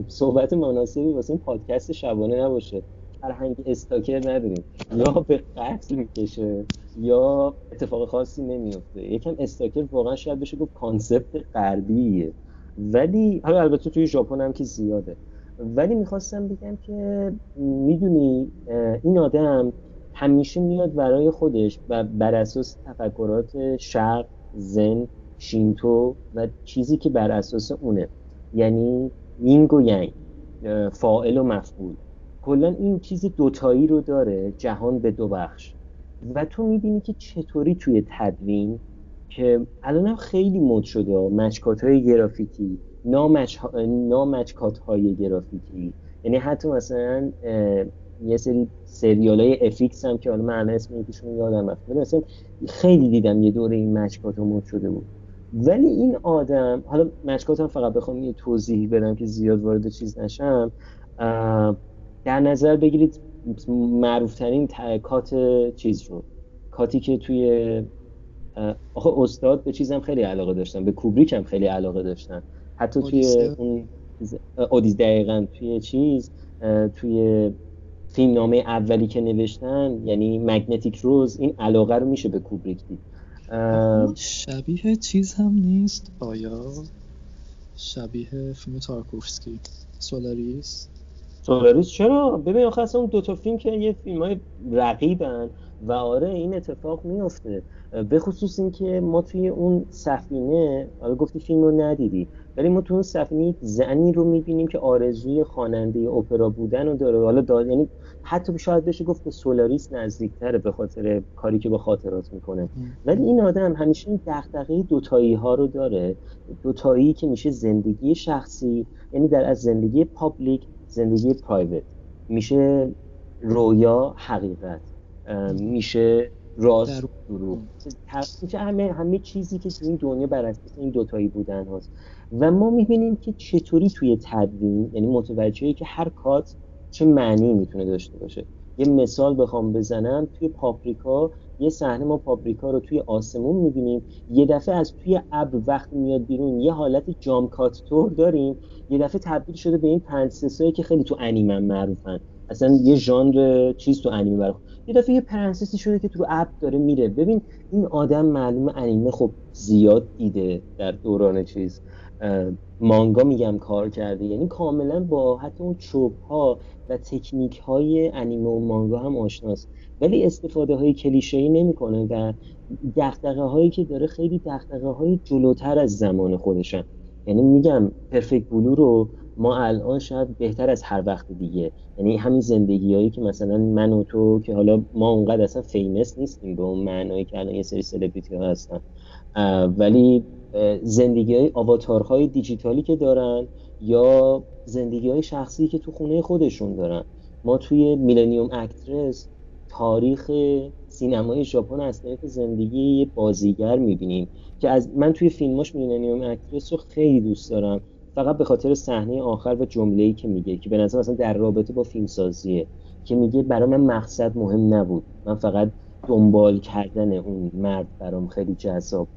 S2: صحبت مناسبی واسه این پادکست شبانه نباشه. فرهنگ استاکر نداریم. یا به قتل می‌کشه یا اتفاق خاصی نمیفته یکم استاکر واقعا شاید بشه گفت کانسپت غربیه. ولی حالا البته توی ژاپن هم که زیاده. ولی می‌خواستم بگم که می‌دونی این آدم همیشه میاد برای خودش و بر اساس تفکرات شرق زن شینتو و چیزی که بر اساس اونه. یعنی یینگ و ینگ فائل و مفعول. کلا این چیز دوتایی رو داره جهان به دو بخش. و تو می‌بینی که چطوری توی تدوین که الان خیلی مد شده مچکات های گرافیکی نامچکات های گرافیکی. یعنی حتی مثلا یه سری سریال های افیکس هم که حالا من اسم یکیشون یادم رفت. مثلا خیلی دیدم یه دوره این مچکات مد شده بود. ولی این آدم حالا مچکات هم فقط بخوام یه توضیحی بدم که زیاد وارد چیز نشم در نظر بگیرید معروفترین کات چیز رو. کاتی که توی آخه استاد به چیزم خیلی علاقه داشتن به کوبریک هم خیلی علاقه داشتن. حتی توی اون اودیز دقیقا توی چیز توی فیلم نامه اولی که نوشتن یعنی مگنتیک روز این علاقه رو میشه به کوبریک دید.
S1: شبیه چیز هم نیست آیا؟ شبیه فیلم تارکوفسکی. سولاریس؟
S2: سولاریس؟ چرا؟ ببین آخه اصلا اون دوتا فیلم که یه فیلم های رقیبن و آره این اتفاق میفته به خصوص اینکه ما توی اون سفینه حالا گفتی فیلم رو ندیدی. ولی ما تو اون زنی رو می‌بینیم که آرزوی خواننده اپرا بودن رو داره. حالا داد یعنی حتی شاید بشه گفت به سولاریس نزدیکتره به خاطر کاری که با خاطرات می‌کنه. ولی این آدم همیشه این دغدغه دوتایی ها رو داره. دوتایی که میشه زندگی شخصی یعنی در از زندگی public زندگی private. میشه رویا حقیقت. میشه راست دروغ. همه همه چیزی که تو این دنیا بر اساس این دوتایی بودن هست. و ما می‌بینیم که چطوری توی تدوین یعنی متوجهی که هر کات چه معنی می‌تونه داشته باشه. یه مثال بخوام بزنم توی پاپریکا یه صحنه ما پاپریکا رو توی آسمون می‌بینیم. یه دفعه از توی ابر وقتی میاد بیرون یه حالت جام تور داریم. یه دفعه تبدیل شده به این پنسسایی که خیلی تو انیمه معروفن. اصلا یه ژانر چیز تو انیمه برخ یه دفعه یه پرنسسی شده که تو اپ داره میره. ببین این آدم معلومه انیمه خب زیاد دیده در دوران چیز. مانگا میگم کار کرده. یعنی کاملا با حتی اون چوب ها و تکنیک های انیمه و مانگا هم آشناست. ولی استفاده های کلیشه ای نمی‌کنه و دغدغه هایی که داره خیلی دغدغه های جلوتر از زمان خودشن. یعنی میگم Perfect Blue رو ما الان شاید بهتر از هر وقت دیگه. یعنی همین زندگی هایی که مثلا من و تو که حالا ما اونقدر اصلا famous نیستیم به اون معنایی که الان یه سری سلبریتی ها هستن. ولی زندگی های آواتارهای دیجیتالی که دارن یا زندگی های شخصی که تو خونه خودشون دارن. ما توی Millennium Actress تاریخ سینمای ژاپن از طریق زندگی یه بازیگر می‌بینیم که از من توی فیلماش میلنیوم اکترس رو خیلی دوست دارم. فقط به خاطر صحنه آخر و جمله‌ای که میگه که به نظر مثلا در رابطه با فیلم سازیه که میگه برای من مقصد مهم نبود. من فقط دنبال کردن اون مرد برام خیلی جذاب.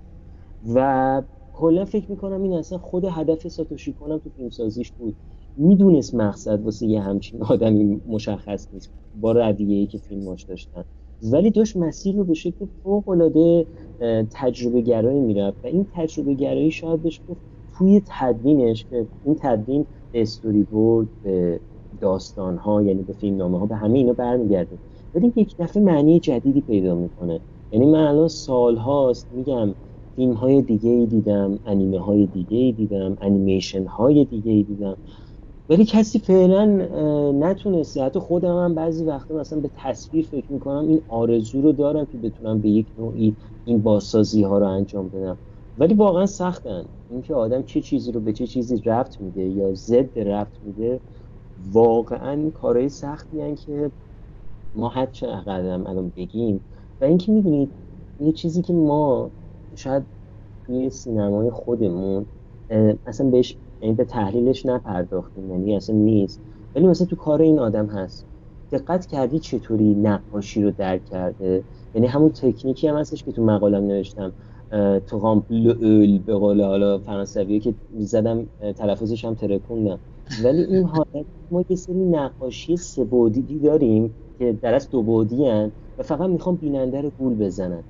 S2: و کلا فکر می‌کنم این اصلا خود هدف ساتوشی کنم تو فیلم سازیش بود. می‌دونست مقصد واسه یه همچین آدمی مشخص نیست با رویه که فیلماش داشتن. ولی داشت مسیر رو به شکل فوق العاده تجربه گرایی می‌رفت. و این تجربه گرایی شاید بهش گفت توی تدوینش که این تدوین به استوری بورد به داستان ها یعنی به فیلم نامه ها به همه اینا برمیگرده. ولی یک دفعه معنی جدیدی پیدا می‌کنه. یعنی من الان سال هاست میگم فیلم های دیگه ای دیدم انیمه های دیگه ای دیدم انیمیشن های دیگه ای دیدم. ولی کسی فعلا نتونسته حتی خودم هم بعضی وقتا مثلا به تصویر فکر می‌کنم این آرزو رو دارم که بتونم به یک نوعی این بازسازی ها رو انجام بدم. ولی واقعا سختن. اینکه آدم چه چیزی رو به چه چیزی رفت میده یا ضد رفت میده واقعا کارهای سختی هن که ما حد چه قدم الان بگیم. و اینکه می‌دونید یه چیزی که ما شاید توی سینمای خودمون اصلا بهش یعنی به تحلیلش نپرداختیم یعنی اصلا نیست. ولی مثلا تو کار این آدم هست. دقت کردی چطوری نقاشی رو درک کرده؟ یعنی همون تکنیکی هم هستش که تو مقالم نوشتم. تو اول به قول حالا فرانسوی که زدم تلفظش هم ترکوندم. ولی این حالت ما یه سری نقاشی سبودی داریم که در از دو و فقط می‌خوام بیننده رو گول بزنن.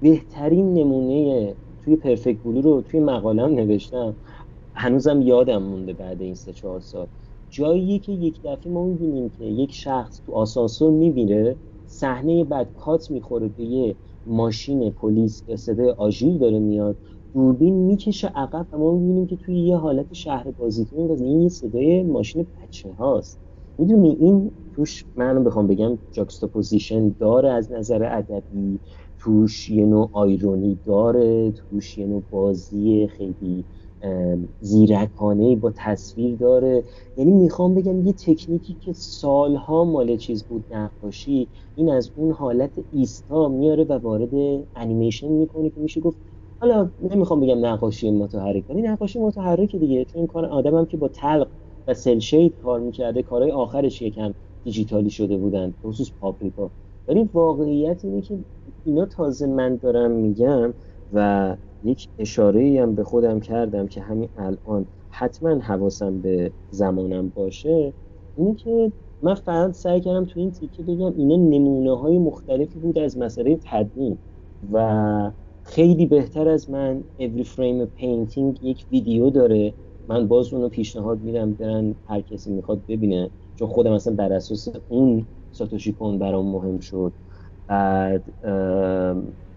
S2: بهترین نمونه توی Perfect Blue رو توی مقالم نوشتم. هنوزم یادم مونده بعد این سه چهار سال. جایی که یک دفعه ما می‌بینیم که یک شخص تو آسانسور می‌بینه صحنه بعد کات می‌خوره به یه ماشین پلیس صدای آژیر داره میاد دوربین می‌کشه عقب و ما می‌بینیم که توی یه حالت شهر بازیتون این یه صدای ماشین بچه هاست. می‌دونی این توش من بخوام بگم juxtaposition داره از نظر ادبی توش یه نوع آیرونی داره توش یه نوع بازی خیلی زیرکانه با تصویر داره. یعنی می‌خوام بگم یه تکنیکی که سالها مال چیز بود نقاشی این از اون حالت ایستا میاره و وارد انیمیشن می‌کنه که میشه گفت حالا نمی‌خوام بگم نقاشی متحرک ولی نقاشی متحرک دیگه. چون این کار آدمم که با تلق و سل شید کار می‌کرده کارهای آخرش یکم دیجیتالی شده بودن خصوص پاپریکا. ولی واقعیت اینه که اینا تازه من دارم میگم و یک اشاره هم به خودم کردم که همین الان حتما حواسم به زمانم باشه اینه که من فقط سعی کردم تو این تیکه بگم اینا نمونه های مختلفی بود از مسئله تدوین و خیلی بهتر از من Every Frame Painting یک ویدیو داره. من باز اونو پیشنهاد میدم برن هر کسی می‌خواد ببینه چون خودم اصلا بر اساس اون ساتوشی کن برام مهم شد. بعد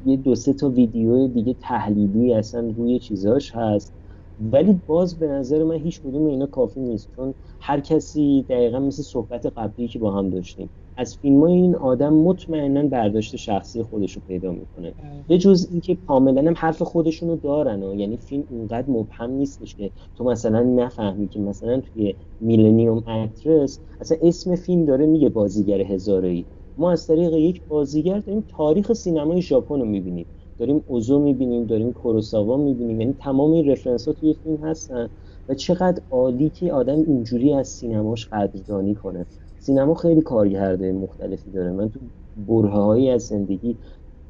S2: یه دو سه تا ویدیو دیگه تحلیلی اصلا روی چیزاش هست. ولی باز به نظر من هیچ کدوم اینا کافی نیست چون هر کسی دقیقا مثل صحبت قبلی که با هم داشتیم از فیلم های این آدم مطمئنا برداشت شخصی خودش رو پیدا می‌کنه. به جز اینکه کاملا هم حرف خودشونو دارن و یعنی فیلم اونقدر مبهم نیستش که تو مثلا نفهمی که مثلا توی میلنیوم اکترس اصلا اسم فیلم داره میگه بازیگر هزاره‌ای. ما از طریق یک بازیگر داریم تاریخ سینمای ژاپن رو می‌بینیم. داریم اوزو می‌بینیم داریم کوروساوا می‌بینیم. یعنی تمام این رفرنس ها توی فیلم هستن و چقدر عالی که آدم اینجوری از سینماش قدردانی کنه. سینما خیلی کارگرده مختلفی داره. من تو برههایی از زندگی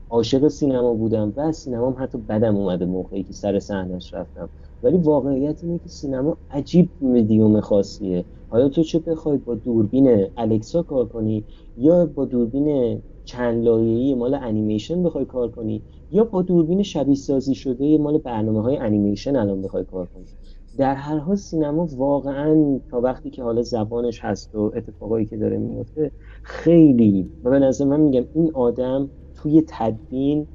S2: عاشق سینما بودم و از سینما حتی بدم اومده موقعی که سر صحنش رفتم. ولی واقعیت اینه که سینما عجیب مدیوم خاصیه. حالا تو چه بخوای با دوربین الکسا کار کنی؟ یا با دوربین چند لایه‌ای مال انیمیشن بخوای کار کنی؟ یا با دوربین شبیه سازی شده مال برنامه های انیمیشن الان بخوای کار کنی؟ در هر حال سینما واقعا تا وقتی که حالا زبانش هست و اتفاقایی که داره میفته خیلی و به نظر من میگم این آدم توی تدوین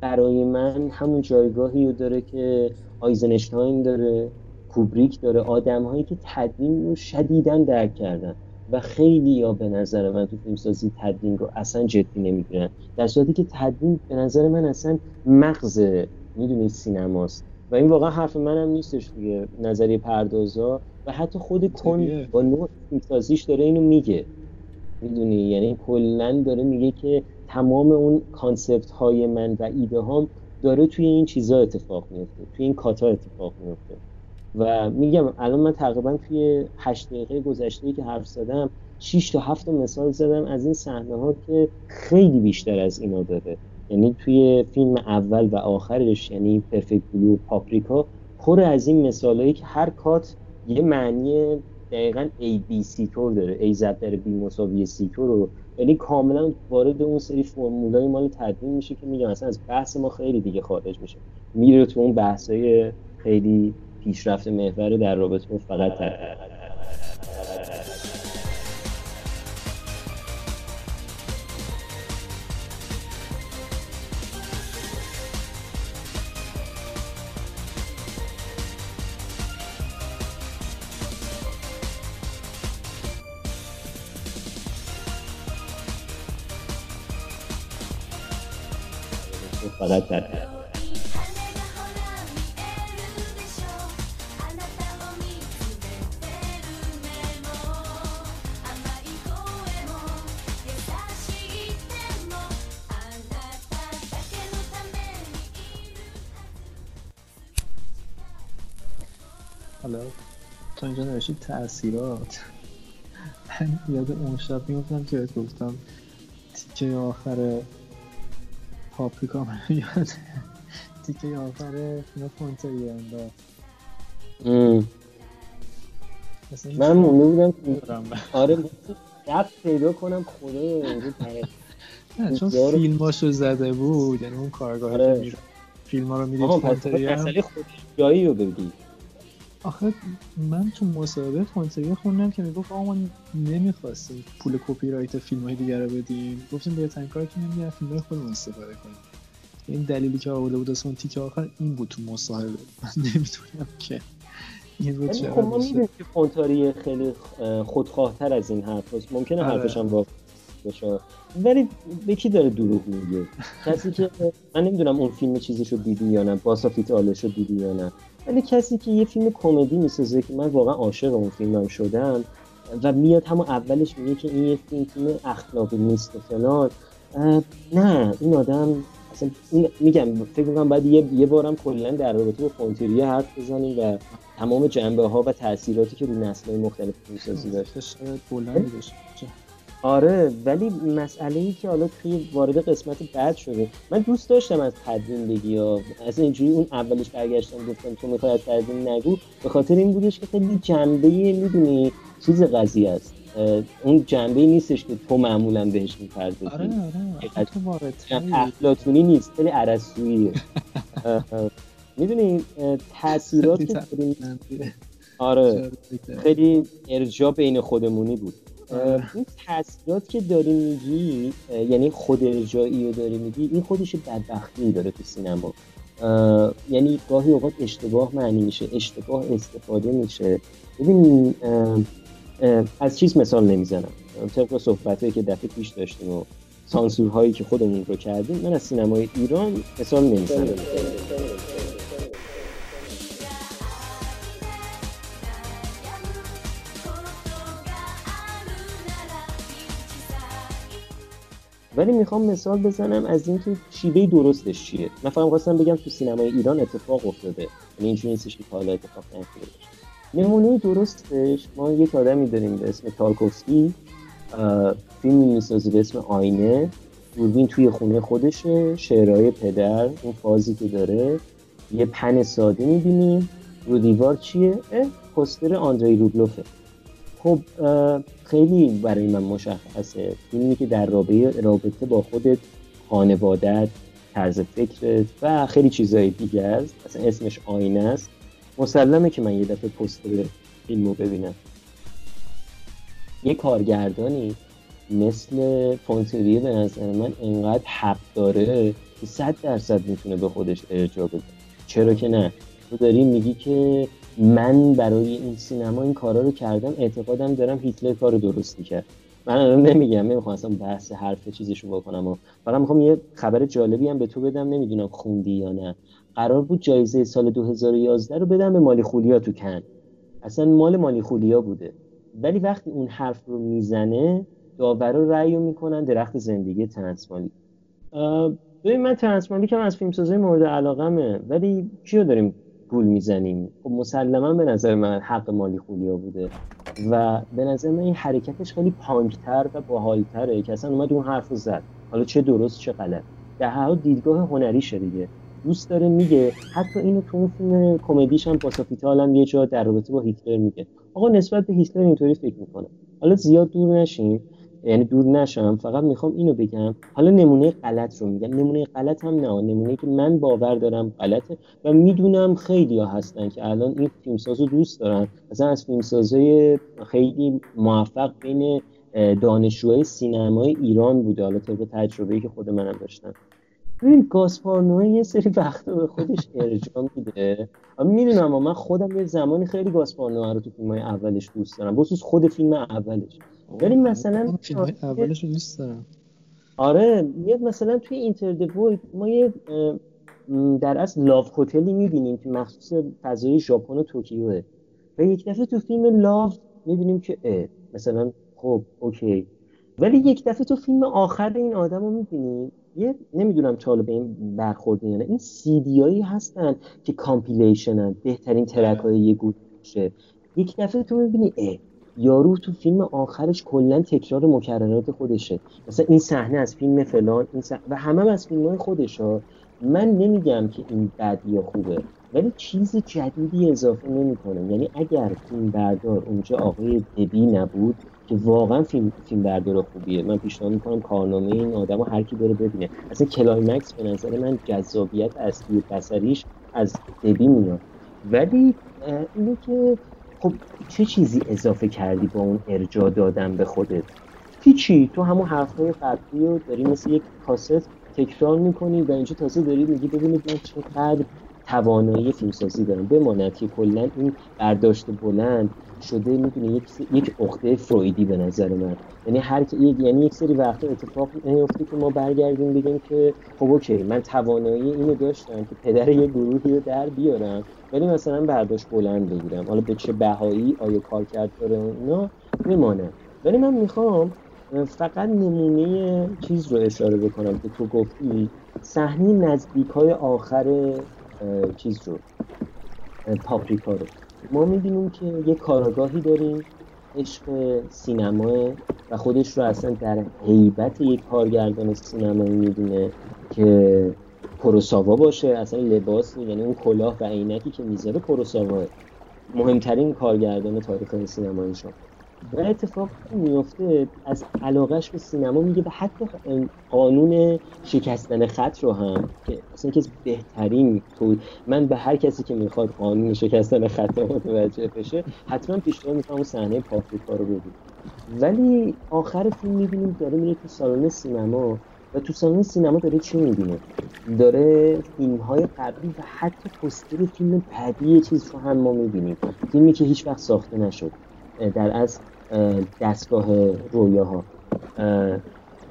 S2: برای من همون جایگاهی رو داره که آیزنشتاین داره. کوبریک داره آدم هایی که تدوین رو شدیدن درک کردن و خیلی یا به نظر من تو فیلمسازی تدوین رو اصلا جدی نمی‌گیرن. در صورتی که تدوین به نظر من اصلا مغز می‌دونید سینماست. و این واقعا حرف منم نیستش دیگه نظریه پردازا. و حتی خود کن با نوع فیلمسازیش داره اینو میگه. می‌دونی؟ یعنی کلا داره میگه که تمام اون کانسپت های من و ایده هام داره توی این چیزا اتفاق میفته توی این کاتا اتفاق میفته و میگم الان من تقریبا توی هشت دقیقه گذشته که حرف زدم 6 تا 7 مثال زدم از این صحنه ها که خیلی بیشتر از اینا داره یعنی توی فیلم اول و آخرش یعنی پرفکت بلو پاپریکا پر از این مثالهایی که هر کات یه معنی دقیقا A B C تور داره. A زد داره B مساوی C تور رو. یعنی کاملا وارد اون سری فرمولای مال تدوین میشه که میگم اصلا از بحث ما خیلی دیگه خارج میشه. میره تو اون بحثای خیلی پیشرفت محور در رابطه فقط فقط در
S1: تاثیرات من یاد اون شب میفتم که گفتم تیکه آخر پاپریکا من یاد تیکه آخر فیلم فونتری انداخت
S2: من مونده بودم آره رفت پیدا کنم خدای <laughs>
S1: نه چون فیلماشو زده بود یعنی اون کارگاه آره. فیلم ها رو می‌دید
S2: فونتری هم جایی رو بگی
S1: آخه من تو مصاحبه فونتری خوندم که می‌گفت آقا ما نمی‌خواستیم پول کپی رایت فیلم های دیگر رو بدیم. گفتیم بهترین کار که نمیدیم فیلم های خودمون استفاده کنیم. این دلیلی که آورده بود اون تیکه آخر این بود تو مصاحبه. من نمی‌دونم که
S2: خب ما می‌دونیم که فون تریه خیلی خودخواهتر از این حرف هست. ممکنه آره. حرفش هم باشه. ولی به کی داره دروغ میگه؟ کسی که من نمی‌دونم اون فیلم چیزی رو دیدی یا نه. Boss of It رو دیدی یا نه. ولی کسی که یه فیلم کمدی می‌سازه که من واقعا عاشق اون فیلمم شدم و میاد همون اولش میگه که این یه فیلم فیلم اخلاقی نیست و فلان. نه این آدم اصلا میگم فکر می‌کنم باید یه, یه بارم کلا در رابطه با فونتریه حرف بزنیم و تمام جنبه ها و تاثیراتی که روی نسل مختلف فیلمسازی داشته آره ولی مسئله ای که حالا توی وارد قسمت بعد شده. من دوست داشتم از تدوین بگی یا از اینجوری اون اولش برگشتم گفتم تو می‌خوای از تدوین نگو. به خاطر این بودش که خیلی جنبه می‌دونی چیز قضیه است. اون جنبه نیستش که تو معمولا بهش می‌پردازی.
S1: آره آره
S2: افلاتونی نیست خیلی عرصوییه می‌دونی تاثیرات <laughs> آره. خیلی ارجاع بین خودمونی بود. این تاثیرات که داری میگی یعنی خود ارجایی رو داری میگی این خودش بدبختی داره تو سینما. یعنی گاهی اوقات اشتباه معنی میشه اشتباه استفاده میشه. ببین از چیز مثال نمی‌زنم. طبق صحبت که دفعه پیش داشتیم و سانسورهایی که خودمون رو کردیم من از سینمای ایران مثال نمی‌زنم. ولی می‌خوام مثال بزنم از اینکه شیوه درستش چیه. من فقط بگم تو سینمای ایران اتفاق افتاده. یعنی اینجوری نیستش که حالا اتفاق نیفتاده نمونه درستش ما یک آدمی داریم به اسم تارکوفسکی فیلمی می‌سازه به اسم آینه. دوربین توی خونه خودشه شعرهای پدر اون فازی که داره. یه پن ساده می‌بینیم رو دیوار چیه؟ پستر آندری روبلوفه. خب خیلی برای من مشخصه. فیلمی که در رابطه, با خودت خانوادت طرز فکرت و خیلی چیزهای دیگه است. اصلا اسمش آینه است. مسلمه که من یه دفعه فیلم رو ببینم. یه کارگردانی مثل فونتریه به نظر من انقدر حق داره که صد درصد می‌تونه به خودش ارجاع بده. چرا که نه؟ تو داری میگی که من برای این سینما این کارا رو کردم اعتقادم دارم هیتلر کار درستی کرد من الان نمیگم نمی‌خوام اصلا بحث حرف چیزشو بکنم و فقط می‌خوام یه خبر جالبی هم به تو بدم نمی‌دونم خوندی یا نه. قرار بود جایزه سال 2011 رو بدم به مالی خولیا تو کن. اصلا مال مالی خولیا بوده. ولی وقتی اون حرف رو می‌زنه داورا رأی رو می‌کنن درخت زندگی ترنسمالی ببین من ترنسمالی که از فیلمسازی مورد علاقمه. ولی کیو داریم؟ گول می‌زنیم. خب مسلما به نظر من حق مالی خولیا بوده و به نظر من این حرکتش خیلی پانکتر و باحالتره که اصلا اومد اون حرف زد. حالا چه درست چه غلط. در هر دیدگاه هنریشه دیگه. دوست داره میگه حتی اینو تو اون فیلم کمدیش هم پاساپیتال هم یه جا در رابطه با هیتلر میگه. آقا نسبت به هیتلر اینطوری فکر می‌کنه حالا زیاد دور نشیم. یعنی دور نشم فقط می‌خوام اینو بگم. حالا نمونه غلط رو میگم. نمونه غلط هم نه. نمونه که من باور دارم غلطه و می‌دونم خیلی ها هستن که الان این فیلمساز رو دوست دارن. مثلا از فیلمسازای خیلی موفق بین دانشجوهای سینمای ایران بوده. حالا طبق تجربه که خود منم داشتم. ببین گاسپار یه سری وقتا به خودش ارجاع میده. می‌دونم من خودم یه زمانی خیلی گاسپار رو تو فیلم های اولش دوست دارم. بخصوص خود فیلم اولش. ولی مثلا
S1: فیلم اولش رو دوست دارم.
S2: آره میاد مثلا توی Enter ما یه در اصل love hotel ی می‌بینیم که مخصوص فضای ژاپن و توکیوه. و یک دفعه تو فیلم Love می‌بینیم که اه مثلا خب okay. ولی یک دفعه تو فیلم آخر این آدم رو می‌بینیم یه نمی‌دونم تا به این برخورد یا نه این سیدی هایی هستن که compilation ن بهترین track های یه گوشه یک دفعه تو می‌بینی اه یارو تو فیلم آخرش کلا تکرار مکررات خودشه. مثلا این صحنه از فیلم فلان این و همه هم از فیلم های خودش ها من نمیگم که این بد یا خوبه ولی چیز جدیدی اضافه نمی‌کنه. یعنی اگر فیلم بردار اونجا آقای دبی نبود که واقعا فیلم فیلم بردار خوبیه من پیشنهاد می‌کنم کارنامه این آدمو هر کی بره ببینه. اصلا Climax به نظر من جذابیت اصلی بصریش از دبی میاد. ولی اینه که خب چه چیزی اضافه کردی با اون ارجاع دادن به خودت؟ هیچی. تو همون حرفهای قبلی رو داری مثل یک کاست تکرار می‌کنی و اینجا تازه داری میگی ببینید من چقدر توانایی فیلمسازی دارن. بماند که کلا این برداشت بلند شده می‌دونه یک یک عقده فرویدی به نظر من. یعنی هر یعنی یک سری وقتا اتفاق میفته که ما برگردیم بگیم که خب اوکی من توانایی اینو داشتم که پدر یه گروهی رو در بیارم ولی مثلا برداشت بلند بگیرم. حالا به چه بهایی آیا کار کرد داره اینا میمانه. ولی من می‌خوام فقط نمونه چیز رو اشاره بکنم که تو گفتی. صحنه نزدیک های آخر چیز رو. پاپریکا رو. ما می‌بینیم که یه کاراگاهی داریم عشق سینما و خودش رو اصلا در حیبت یک کارگردان سینمایی می‌بینه که پروساوا باشه اصلا لباس یعنی اون کلاه و عینکی که می‌ذاره پروساوا مهمترین کارگردان تاریخ سینمایی شما. و اتفاق میفته از علاقش به سینما میگه و حتی قانون شکستن خط رو هم که اصلا که بهترین تو من به هر کسی که می‌خواد قانون شکستن خط متوجه بشه حتما پیشنهاد می‌کنم اون صحنه پاپریکا رو ببین ولی آخر فیلم می‌بینیم داره میره تو سالن سینما و تو سالن سینما داره چی می‌بینه؟ داره فیلم های قبلی و حتی پستر فیلم بعدی چیز رو هم ما می‌بینیم. فیلمی که هیچ وقت ساخته نشد. در از دستگاه رویاها.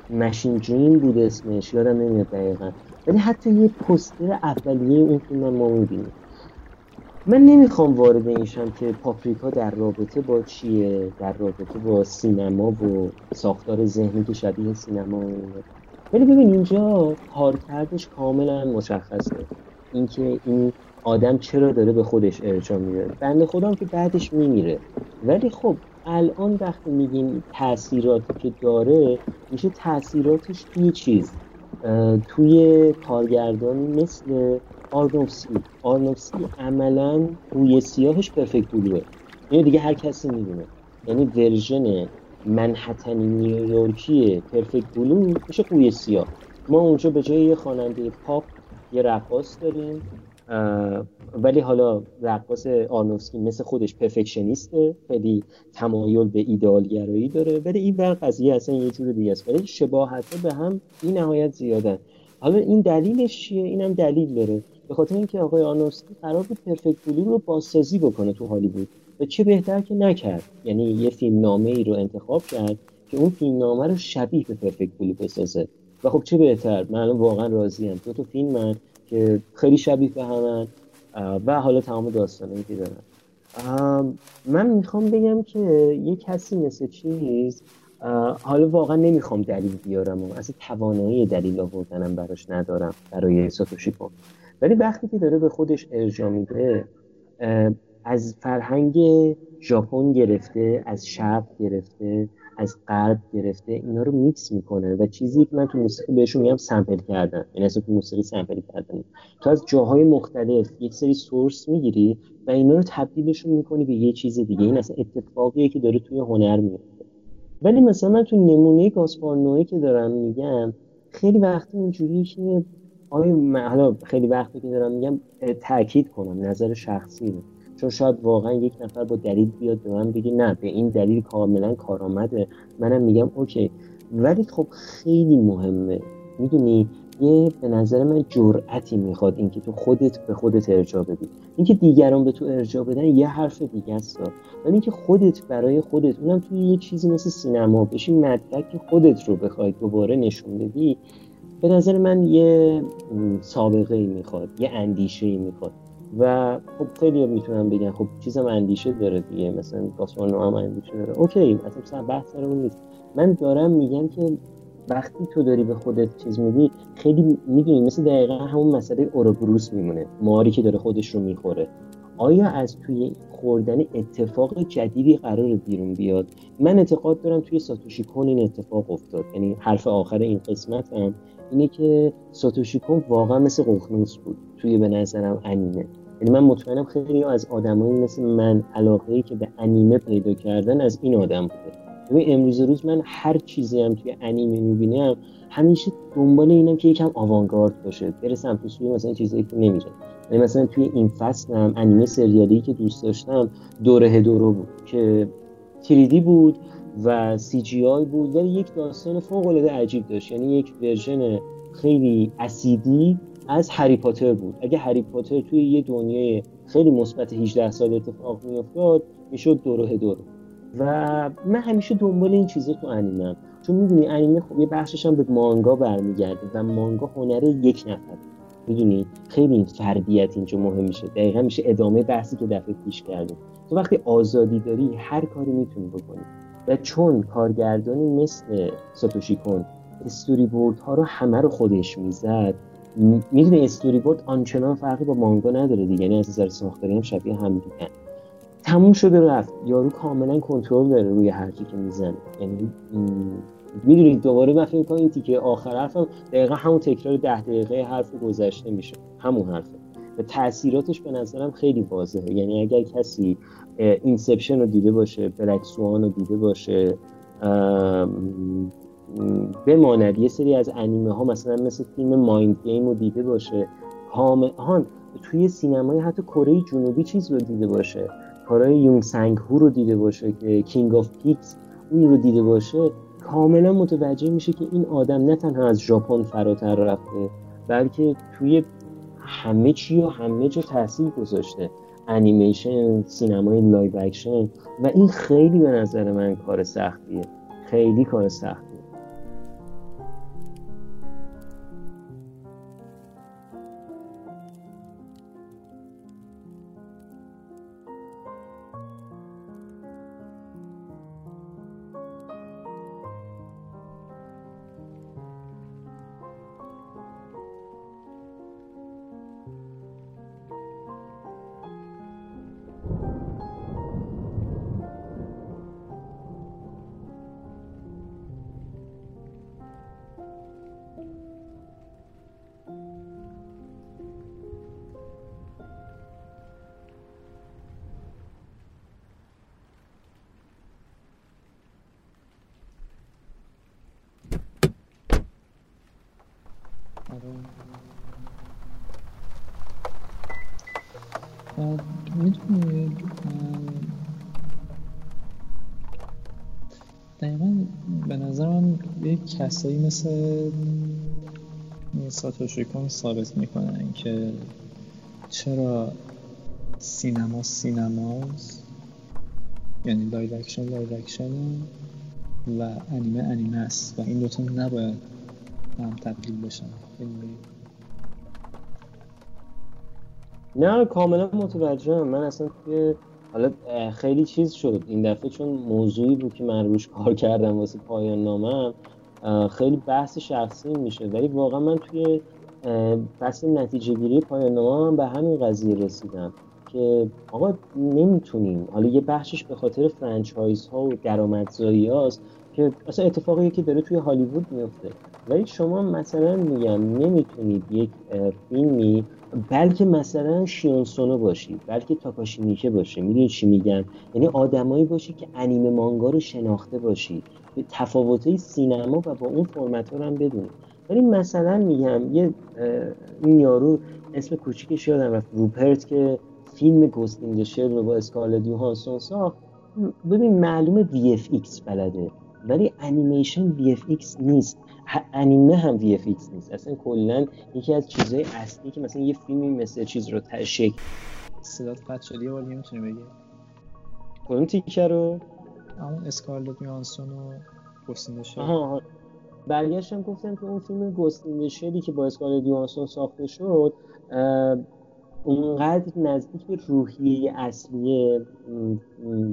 S2: مشین دریم بود اسمش یادم نمیاد دقیقا. ولی حتی یه پستر اولیه اون فیلم ما می‌بینیم. من نمی‌خوام وارد اینشم که پاپریکا در رابطه با چیه در رابطه با سینما و ساختار ذهنی که شبیه سینما ولی ببین اینجا کارکردش کاملا مشخصه. اینکه این آدم چرا داره به خودش ارجاع میده بنده خودم که بعدش میمیره. ولی خب الان وقتی میگیم تاثیراتی که داره میشه تاثیراتش توی چیز؟ توی کارگردانی مثل آرنوفسکی آرنوفسکی عملا روی سیاهش پرفکت بلوه اینو دیگه هر کسی می‌دونه. یعنی ورژن منحتنی نیویورکی پرفکت بلو میشه قوی سیاه. ما اونجا به جای یه خواننده پاپ یه رقاص داریم. ولی حالا رقاص آرنوفسکی مثل خودش پرفکشنیسته خیلی تمایل به ایدئالگرایی داره ولی این بر قضیه اصلا یه جور دیگه است. ولی شباهت به هم این نهایت زیادن. حالا این دلیلش چیه؟ اینم دلیل داره. به خاطر اینکه آقای آرنوفسکی قرار بود پرفکت بلو رو بازسازی بکنه تو هالیوود. و چه بهتر که نکرد. یعنی یه فیلم نامه ای رو انتخاب کرد که اون فیلم نامه رو شبیه به پرفکت بلو بسازه. و خب چه بهتر؟ من واقعا راضیم. دو تا فیلم من که خیلی شبیه به همن و حالا تمام داستانی که دارن. من می‌خوام بگم که یه کسی مثل چیز حالا واقعا نمی‌خوام دلیل بیارم و اصلا توانایی دلیل آوردنم براش ندارم برای ساتوشی کن ولی وقتی که داره به خودش ارجا میده از فرهنگ ژاپن گرفته از شرق گرفته از غرب گرفته اینا رو میکس می‌کنه و چیزی که من تو موسیقی بهشون میگم سمپل کردن. یعنی اصلا تو موسیقی سمپل کردن. تو از جاهای مختلف یک سری سورس می‌گیری و اینا رو تبدیلشون می‌کنی به یه چیز دیگه. این اصلا اتفاقیه که داره توی هنر میفته ولی مثلا من تو نمونه گاسپار که دارم میگم خیلی وقتی اینجوری که آیا حالا خیلی وقتی که دارم میگم تاکید کنم نظر شخصی رو. چون شاید واقعا یک نفر با دلیل بیاد به من بگه نه به این دلیل کاملا کارآمده. منم میگم اوکی. ولی خب خیلی مهمه. می‌دونی؟ یه به نظر من جرأتی می‌خواد اینکه تو خودت به خودت ارجاع بدی. اینکه دیگران به تو ارجاع بدن یه حرف دیگه است ولی اینکه خودت برای خودت اونم توی یه چیزی مثل سینما بشی مدرک خودت رو بخوای دوباره نشون بدی به نظر من یه سابقه ای می‌خواد یه اندیشه ای می‌خواد. و خب خیلی می‌تونم بگن خب چیزم اندیشه داره دیگه مثلا پاسمان هم اندیشه داره. اوکی اصلا بحث اون نیست. من دارم میگم که وقتی تو داری به خودت چیز میگی خیلی می‌دونی مثل دقیقا همون مسئله اوروبروس میمونه ماری که داره خودش رو می‌خوره. آیا از توی خوردن اتفاق جدیدی قرار بیرون بیاد؟ من اعتقاد دارم توی ساتوشی کن این اتفاق افتاد. یعنی حرف آخر این قسمت هم اینه که ساتوشی کن واقعا مثل قخنوس بود توی به نظرم انیمه. یعنی من مطمئنم خیلی از آدمایی مثل من علاقه ای که به انیمه پیدا کردن از این آدم بوده. ببین امروز روز من هر چیزی هم توی انیمه می‌بینم همیشه دنبال اینم که یکم آوانگارد باشه برسم تو سوی مثلا چیزایی که نمیره یعنی مثلا توی این فصل هم انیمه سریالی که دوست داشتم دوره دورو بود که تریدی بود. و CGI بود. ولی یک داستان فوق العاده عجیب داشت. یعنی یک version خیلی اسیدی از هری پاتر بود. اگه هری پاتر توی یه دنیای خیلی مثبت 18 سال اتفاق میافتاد می‌شد دوروهدورو و من همیشه دنبال این چیزا تو انیمم. چون می‌دونی انیمه خب یه بخشش هم به مانگا برمیگرده و مانگا هنر یک نفر می‌دونی؟ خیلی این فردیت اینجا مهم میشه. دقیقا میشه ادامه بحثی که دفعه پیش کردیم. تو وقتی آزادی داری هر کاری می‌تونی بکنی. و چون کارگردانی مثل ساتوشی کن استوری بورد ها رو همه رو خودش می‌زد می‌دونی استوری بورد آنچنان فرقی با مانگا نداره دیگه یعنی از نظر ساختاری هم شبیه هم دیگه تموم شده رفت. یارو کاملا کنترل داره روی هر که می‌زنه. یعنی می‌دونید دوباره من فکر کنم این تیکه آخر حرفم دقیقا همون تکرار ده دقیقه حرف گذشته میشه. همون حرفه. و تاثیراتش به نظرم خیلی واضحه. یعنی اگر کسی Inception رو دیده باشه Black Swan رو دیده باشه بماند یه سری از انیمه ها مثلا مثل فیلم Mind Game رو دیده باشه. هان توی سینمای حتی کره جنوبی چیز رو دیده باشه. کارهای یون سانگ هو رو دیده باشه که King of Pigs اون رو دیده باشه. کاملا متوجه میشه که این آدم نه تنها از ژاپن فراتر رفته بلکه توی همه چی و همه جا تاثیر گذاشته. انیمیشن سینمای live action و این خیلی به نظر من کار سختیه. خیلی کار سخت.
S1: کسایی مثل ساتوشی کن ثابت می‌کنن که چرا سینما سینماست یعنی live action live action و انیمه انیمه است و این دوتا نباید هم تبدیل بشن.
S2: نه کاملا متوجهم. من اصلا توی حالا خیلی چیز شد. این دفعه چون موضوعی بود که من روش کار کردم واسه پایان نامم خیلی بحث شخصی میشه. ولی واقعا من توی بحث نتیجه گیری پایان نامه به همین قضیه رسیدم که آقا نمی‌تونیم. حالا یه بخشش به خاطر فرانچایز ها و درآمدزایی هاست که اصلا اتفاقی که داره توی هالیوود میفته. ولی شما مثلا میگم نمی‌تونید یک فیلمی بلکه مثلا شیونسونو باشی بلکه تاکاشی میکه باشه. می‌دونی چی میگم؟ یعنی آدمایی باشی که انیمه مانگا رو شناخته باشی. به تفاوتهای سینما و با اون فرمت ها رو هم بدونی ولی مثلا میگم یه این یارو اسم کوچیکش یادم رفت. روپرت که فیلم Ghost in the Shell رو با اسکارلت یوهانسون ساخت. ببین معلومه VFX بلده ولی انیمیشن VFX نیست. انیمه هم VFX نیست. اصلا کلا یکی از چیزهای اصلی که مثلا یه فیلمی مثل چیز رو تشک
S1: صدات قطع شد. یه بار می‌تونی بگی؟
S2: کدوم تیکه رو؟
S1: همون اسکارلت یوهانسون و
S2: آها برگشتم گفتم که اون فیلم گوستینگ شلی که با اسکارلت یوهانسون ساخته شد اونقدر نزدیک به روحیه اصلی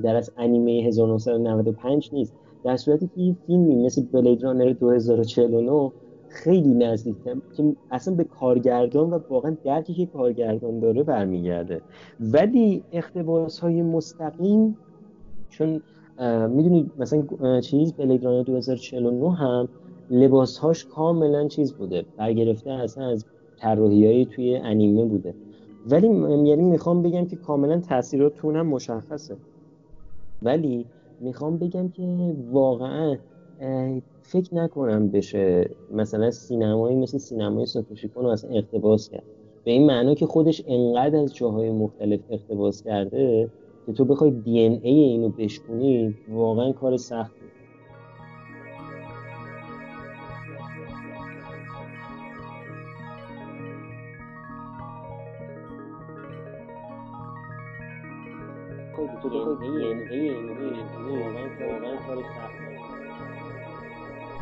S2: در از انیمه 1995 نیست. در صورتی که این فیلمی مثل بلید رانر 2049 خیلی نزدیک که اصلا به کارگردان و واقعا درکی که کارگردان داره برمیگرده. ولی اختباس های مستقیم چون می‌دونید مثلا چیز بلید رانر 2049 هم لباس هاش کاملا چیز بوده برگرفته اصلا از طراحی توی انیمه بوده. ولی یعنی می‌خوام بگم که کاملا تاثیراتون هم مشخصه. ولی می‌خوام بگم که واقعا فکر نکنم بشه مثلا سینمایی مثل سینمای ساتوشی رو اصلا اقتباس کرد. به این معنا که خودش انقدر از جاهای مختلف اقتباس کرده که تو بخوای دی ان ای اینو بشکنی واقعا کار سختی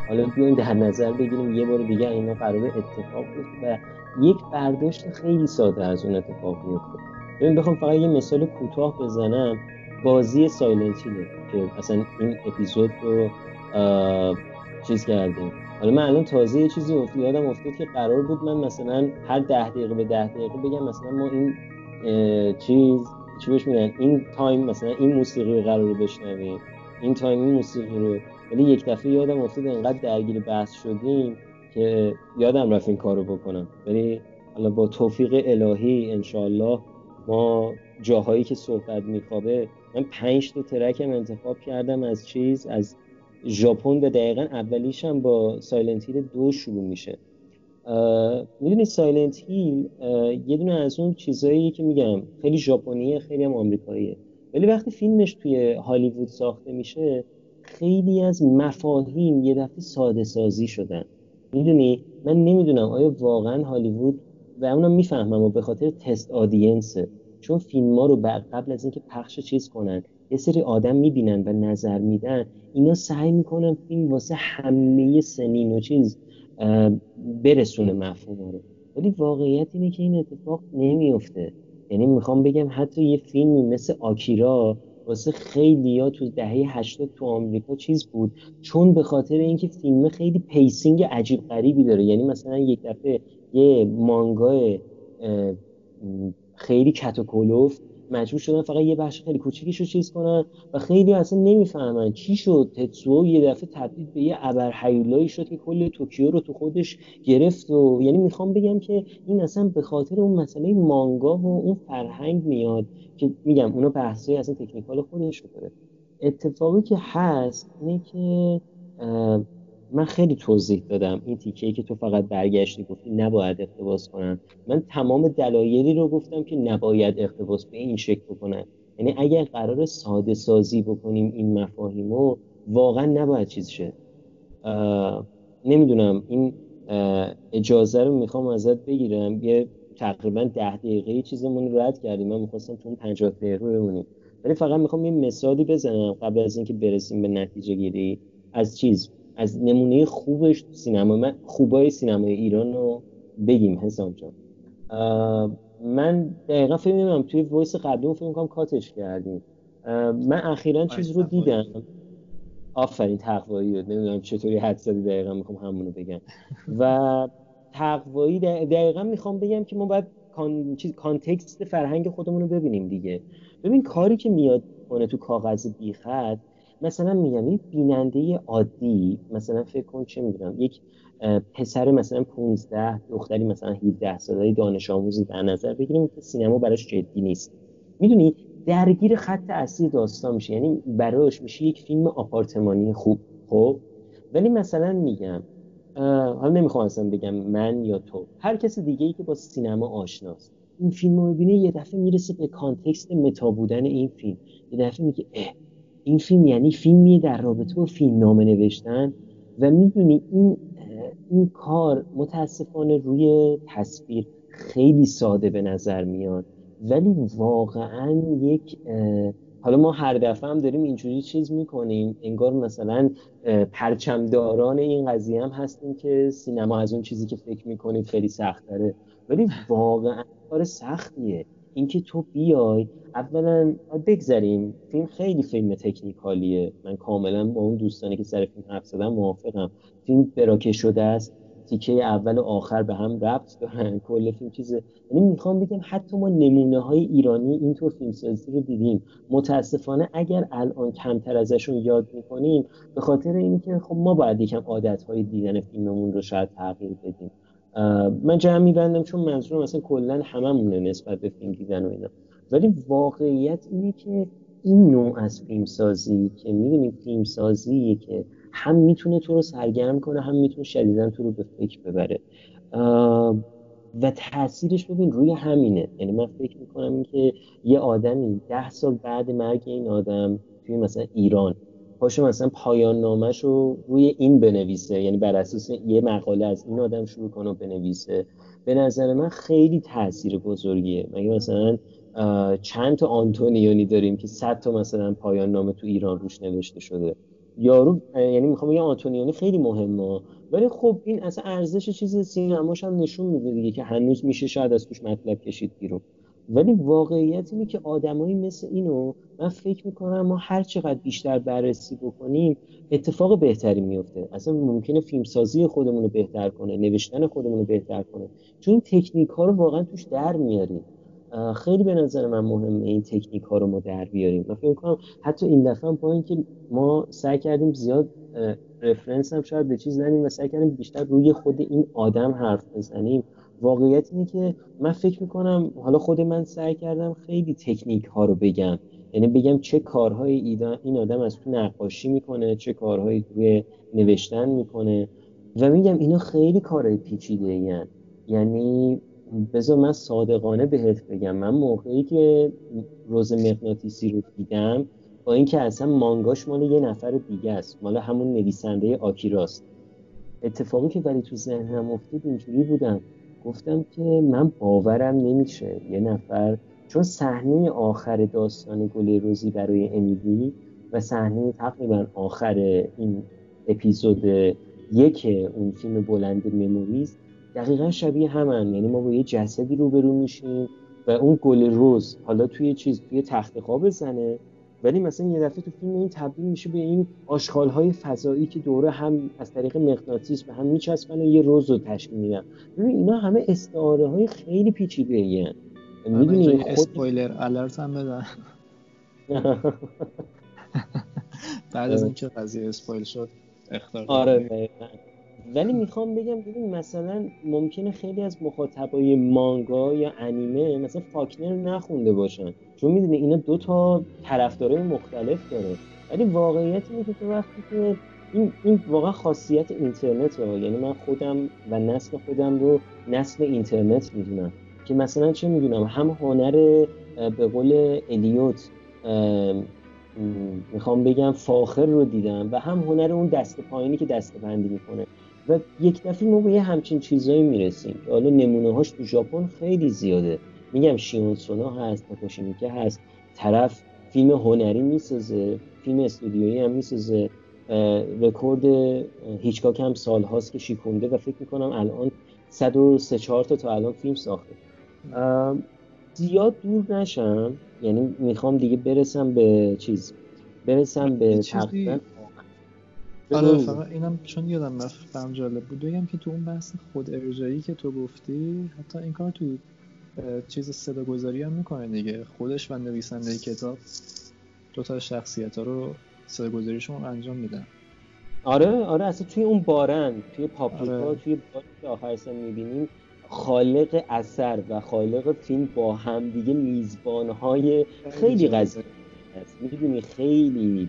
S2: حالا بیایم در نظر بگیریم یه بار دیگه اینا قرار اتفاق بیفته. و یک برداشت خیلی ساده از اون اتفاق میفته ببین بخوام فقط یه مثال کوتاه بزنم. بازی Silent که اصلا این اپیزود رو چیز کردیم. حالا من الان تازه یه چیزی افت یادم افتاد که قرار بود من مثلا هر ده دقیقه به ده دقیقه بگم مثلا ما این چیز چی بهش میگن؟ این time مثلا این موسیقی رو قرار بشنویم. این time این موسیقی رو. ولی یک دفعه یادم افتاد انقدر درگیر بحث شدیم که یادم رفت این کارو بکنم. ولی حالا با توفیق الهی انشالله ما جاهایی که صحبت میخوابه من پنج تا track م انتخاب کردم از چیز از ژاپن به دقیقا اولیش هم با Silent Hill دو شروع میشه. می‌دونی Silent Hill یه دونه از اون چیزایی که میگم خیلی ژاپنیه خیلی هم آمریکاییه. ولی وقتی فیلمش توی هالیوود ساخته میشه خیلی از مفاهیم یه دفعه ساده سازی شدن. می‌دونی؟ من نمی‌دونم آیا واقعا هالیوود و اونم می‌فهمم و به خاطر تست آدینسه چون فیلم ها رو قبل از اینکه پخش چیز کنن یه سری آدم می‌بینن و نظر میدن اینا سعی می‌کنن فیلم واسه همه سنین و چیز برسونه مفهوم رو. ولی واقعیت اینه که این اتفاق نمیفته یعنی می‌خوام بگم حتی یه فیلمی مثل آکیرا واسه خیلی ها تو دهه 80 تو آمریکا چیز بود. چون به خاطر اینکه فیلم خیلی pacing عجیب غریبی داره. یعنی مثلا یک دفعه یه مانگای خیلی کت و مجبور شدن فقط یه بخش خیلی کوچیکش رو چیز کنن و خیلی اصلا نمی‌فهمن چی شد. تتسو یه دفعه تبدیل به یه ابرهیولایی شد که کل توکیو رو تو خودش گرفت و یعنی می‌خوام بگم که این اصلا به خاطر اون مسئله مانگا و اون فرهنگ میاد که میگم اونا بحثای اصلا تکنیکال خودش رو داره. اتفاقی که هست اینه که من خیلی توضیح دادم این تیکه که تو فقط برگشتی گفتی نباید اقتباس کنن. من تمام دلایلی رو گفتم که نباید اقتباس به این شکل بکنن. یعنی اگر قرار ساده سازی بکنیم این مفاهیم رو واقعا نباید چیز شه. نمی‌دونم این اجازه رو می‌خوام ازت بگیرم. یه تقریبا ده دقیقه چیزمون رد کردیم. من می‌خواستم تو اون پنجاه دقیقه بمونیم. ولی فقط می‌خوام یه مثالی بزنم قبل از اینکه برسیم به نتیجه گیری. از چیز از نمونه خوبش سینما من خوبای سینمای ایران رو بگیم حسام جان. من دقیقا فکر می‌کنم توی voice قبلی اون فکر می‌کنم کاتش کردیم. من اخیرا چیز رو دیدم. آفرین تقوایی. رو نمی‌دونم چطوری حد زدی دقیقا می‌خوام همونو بگم. و تقوایی دقیقا می‌خوام بگم که ما باید کان... چیز... کانتکست فرهنگ خودمون رو ببینیم دیگه. ببین کاری که میاد کنه تو کاغذ بیخط مثلا میگم یک بیننده عادی مثلا فکر کن چه می‌دونم یک پسر مثلا 15 دختری مثلا 17 ساله دانش آموزی در نظر بگیریم که سینما براش جدی نیست. می‌دونی؟ درگیر خط اصلی داستان میشه. یعنی براش میشه یک فیلم آپارتمانی خوب خب؟ ولی مثلا میگم حالا نمی‌خوام اصلا بگم من یا تو. هر کس دیگه ای که با سینما آشناست. این فیلم رو ببینه یه دفعه می‌رسه به کانتکست متا بودن این فیلم. یه دفعه میگه این فیلم یعنی فیلمی در رابطه با فیلم نامه نوشتن و می‌دونی این این کار متاسفانه روی تصویر خیلی ساده به نظر میاد. ولی واقعا یک حالا ما هر دفعه هم داریم اینجوری چیز می‌کنیم. انگار مثلا پرچمداران این قضیه هم هستیم که سینما از اون چیزی که فکر می‌کنید خیلی سخت داره ولی واقعا کار سختیه. اینکه تو بیای اولا بگذریم. فیلم خیلی فیلم تکنیکالیه. من کاملا با اون دوستانی که سر فیلم حرف زدن موافقم. فیلم براکه شده است. تیکه اول و آخر به هم ربط دارن. کل فیلم چیزه یعنی می‌خوام بگم حتی ما نمونه های ایرانی اینطور فیلم سازی رو دیدیم. متاسفانه اگر الان کمتر ازشون یاد می‌کنیم به خاطر اینکه خب ما باید یکم عادت های دیدن فیلممون رو شاید تغییر بدیم. من جمع میبندم چون منظورم مثلا کلا هممونه نسبت به فیلم دیدن و اینا. ولی واقعیت اینه که این نوع از فیلم سازی که می‌دونیم فیلم سازی که هم می‌تونه تو رو سرگرم کنه هم می‌تونه شدیدا تو رو به فکر ببره. و تاثیرش ببین روی همینه. یعنی من فکر می‌کنم که یه آدمی ده سال بعد مرگ این آدم توی مثلا ایران پاشو مثلا پایان نامش رو روی این بنویسه. یعنی بر اساس یه مقاله از این آدم شروع کنه بنویسه. به نظر من خیلی تاثیر بزرگیه. مگه مثلا چند تا آنتونیونی داریم که صد تا مثلا پایان نامه تو ایران روش نوشته شده. یارو یعنی می‌خوام بگم آنتونیونی خیلی مهمه. ولی خب این اصلا ارزش چیز سینماش هم نشون میده دیگه که هنوز میشه شاید از توش مطلب کشید بیرون. ولی واقعیت اینه که آدمایی مثل اینو من فکر می‌کنم ما هر چقدر بیشتر بررسی بکنیم اتفاق بهتری میفته اصلا ممکنه فیلمسازی خودمون رو بهتر کنه نوشتن خودمون رو بهتر کنه. چون این تکنیک ها رو واقعا توش در میاریم. خیلی به نظر من مهمه این تکنیک ها رو ما در بیاریم. من فکر کنم حتی این دفعه هم با اینکه ما سعی کردیم زیاد رفرنس هم شاید به چیز ندیم و سعی کردیم بیشتر روی خود این آدم حرف بزنیم. واقعیت اینه که من فکر می‌کنم حالا خود من سعی کردم خیلی تکنیک ها رو بگم. یعنی بگم چه کارهایی این آدم از تو نقاشی می‌کنه چه کارهایی توی نوشتن می‌کنه. و میگم اینا خیلی کارهای پیچیده یعنی بذار من صادقانه بهت بگم. من موقعی که روز مغناطیسی رو دیدم با اینکه اصلا مانگاش مال یه نفر دیگه است. مال همون نویسنده آکیراست. اتفاقی که ولی تو ذهنم افتاد اینجوری بودم. گفتم که من باورم نمیشه یه نفر چون صحنه آخر داستان گل روزی برای امیلی و صحنه تقریبا آخر این اپیزود یک اون فیلم بلند مموریز دقیقا شبیه همن. یعنی ما با یه جسدی روبرو میشیم و اون گل روز حالا توی چیز توی تخت خواب بزنه ولی مثلا یه دفعه تو فیلم این تبدیل میشه به این آشغال های فضایی که دوره هم از طریق مغناطیس به هم میچسبن و یه روز رو تشکیل میدن. ببین اینا همه استعاره های خیلی پیچیده این
S1: می‌دونی خود... اسپویلر الرت هم بدن. <laughs> بعد از اینکه قضیه اسپویل شد اختار
S2: آره ولی می‌خوام بگم ببین مثلا ممکنه خیلی از مخاطبای مانگا یا انیمه مثلا فاکنر نخونده باشن. چون می‌دونی اینا دو تا طرفدارای مختلف داره. ولی واقعیت اینه که تو وقتی که این, این واقعا خاصیت اینترنت ها یعنی من خودم و نسل خودم رو نسل اینترنت می‌دونم. که مثلا چه می‌دونم هم هنر به قول الیوت می‌خوام بگم فاخر رو دیدم و هم هنر اون دست پایینی که دست بندی می‌کنه. و یک دفعه ما به یه همچین چیزایی می‌رسیم. حالا نمونه هاش تو ژاپن خیلی زیاده. میگم شیون سونا هست تاکاشی هست. طرف فیلم هنری می‌سازه فیلم استودیویی هم می‌سازه. رکورد هیچکاک هم سال هاست که شیکونده و فکر می‌کنم الان 103 4 تا تا الان فیلم ساخته. زیاد دور نشم. یعنی می‌خوام دیگه برسم به چیز. برسم به تقریبا
S1: آره فقط اینم چون یادم رفت جالب بود. بگم که تو اون بحث خود ارجایی که تو گفتی حتی این کار تو چیز صدا گذاری هم می‌کنه دیگه. خودش و نویسنده کتاب دو تا شخصیت ها رو صدا گذاریشون انجام میدن.
S2: آره آره اصلا توی اون بارن توی پاپریکا آره. توی بارن که آخر سن می‌بینیم خالق اثر و خالق فیلم با هم دیگه میزبان های خیلی قضیه هست می‌دونی خیلی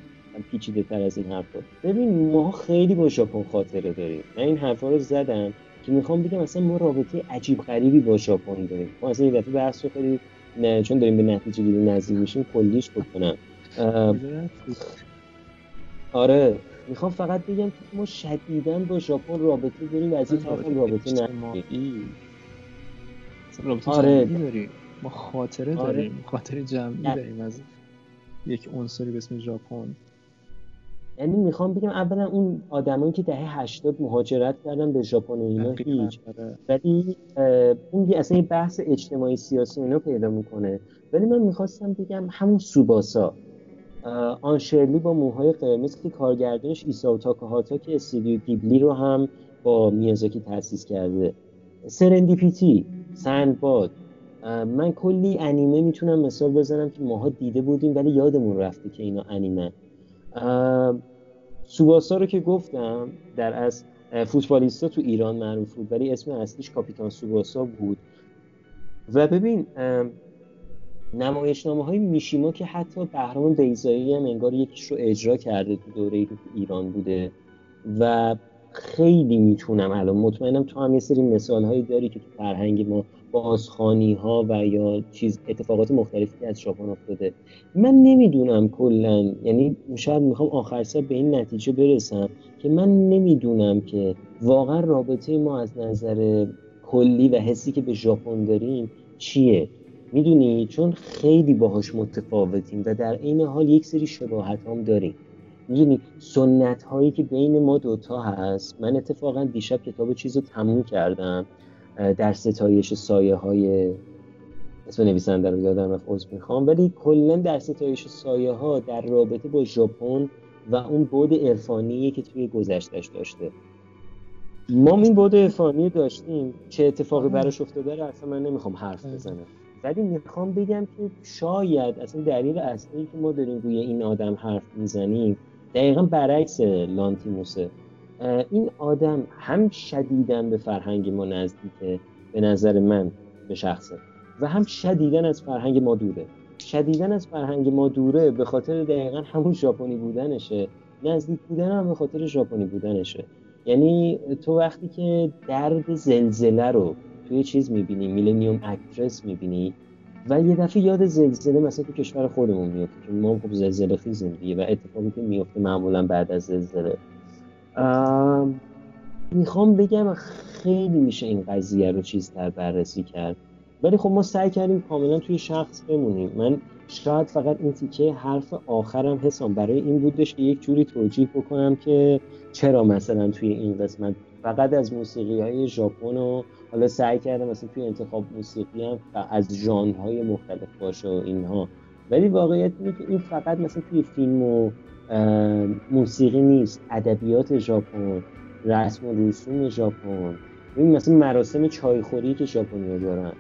S2: پیچیده تر از این حرفا. ببین ما خیلی با ژاپن خاطره داریم. من این حرفا رو زدم که می‌خوام بگم اصلا ما رابطه عجیب غریبی با ژاپن داریم. ما اصلا این دفعه بحث رو خیلی نه چون داریم به نتیجه گیری نزدیک میشیم کلیش بکنم. آره می‌خوام فقط بگم که ما شدیدا با ژاپن رابطه داریم و از این طرف رابطه نداریم.
S1: رابطه آره. داریم. ما خاطره آره. داریم. خاطره جمعی داریم از یک عنصری به اسم ژاپن.
S2: یعنی می‌خوام بگم اولا اون آدمایی که دهه 80 مهاجرت کردن به ژاپن و اینا هیچ. آره. ولی اون یه اصلا یه بحث اجتماعی سیاسی اینا پیدا می‌کنه. ولی من می‌خواستم بگم همون سوباسا. آنشرلی با موهای قرمز که کارگردانش ایساو تاکاهاتا که استودیو گیبلی رو هم با میازاکی تأسیس کرده. سرندیپیتی سندباد. من کلی انیمه می‌تونم مثال بزنم که ماها دیده بودیم ولی یادمون رفته که اینا انیمه سوباسا رو که گفتم در از فوتبالیستا تو ایران معروف بود ولی اسم اصلیش کاپیتان سوباسا بود. و ببین نمایشنامه های میشیما که حتی بهرام بیزایی هم انگار یکیش رو اجرا کرده تو دوره ایران بوده و خیلی می‌تونم الان مطمئنم تو هم یه سری مثال هایی داری که تو فرهنگ ما بازخانی ها و یا چیز اتفاقات مختلفی از ژاپن افتاده. من نمی‌دونم کلا یعنی شاید می‌خوام آخر سر به این نتیجه برسم که من نمی‌دونم که واقعا رابطه ما از نظر کلی و حسی که به ژاپن داریم چیه. می‌دونی؟ چون خیلی باهاش متفاوتیم و در این حال یک سری شباهت هم داریم. می‌دونی؟ سنت هایی که بین ما دوتا هست. من اتفاقا دیشب کتاب چیز رو تموم کردم. در ستایش سایه های اسم نویسنده رو یادم رفت عذر می‌خوام. ولی کلا در ستایش سایه ها در رابطه با ژاپن و اون بود عرفانی که توی گذشتش داشته. ما این بود عرفانی داشتیم. چه اتفاقی براش افتاده رو اصلا من نمی‌خوام حرف بزنم. ولی می‌خوام بگم که شاید اصلا دلیل اصلی که ما داریم روی این آدم حرف می‌زنیم دقیقا برعکس لانتیموسه. این آدم هم شدیدن به فرهنگ ما نزدیکه به نظر من به شخصه. و هم شدیدن از فرهنگ ما دوره. شدیدن از فرهنگ ما دوره به خاطر دقیقا همون ژاپنی بودنشه. نزدیک بودن هم به خاطر ژاپنی بودنشه. یعنی تو وقتی که درد زلزله رو توی چیز می‌بینی میلنیوم اکترس می‌بینی و یه دفعه یاد زلزله مثلا تو کشور خودمون میفته که ما خب زلزله خیزیم دیگه و اتفاقی که میفته معمولا بعد از زلزله. می‌خوام بگم خیلی میشه این قضیه رو چیزتر بررسی کرد. ولی خب ما سعی کردیم کاملا توی شخص بمونیم. من شاید فقط این تیکه حرف آخرم حسام برای این بودش که یک جوری توجیه بکنم که چرا مثلا توی این قسمت فقط از موسیقی های ژاپن و حالا سعی کردم مثلا توی انتخاب موسیقی هم از ژانرهای مختلف باشه و اینها. ولی واقعیت اینه که این فقط مثلا توی فیلم و موسیقی نیست ادبیات ژاپن رسم و رسوم ژاپن. این مثلا مراسم چایخوری که ژاپنیا دارن.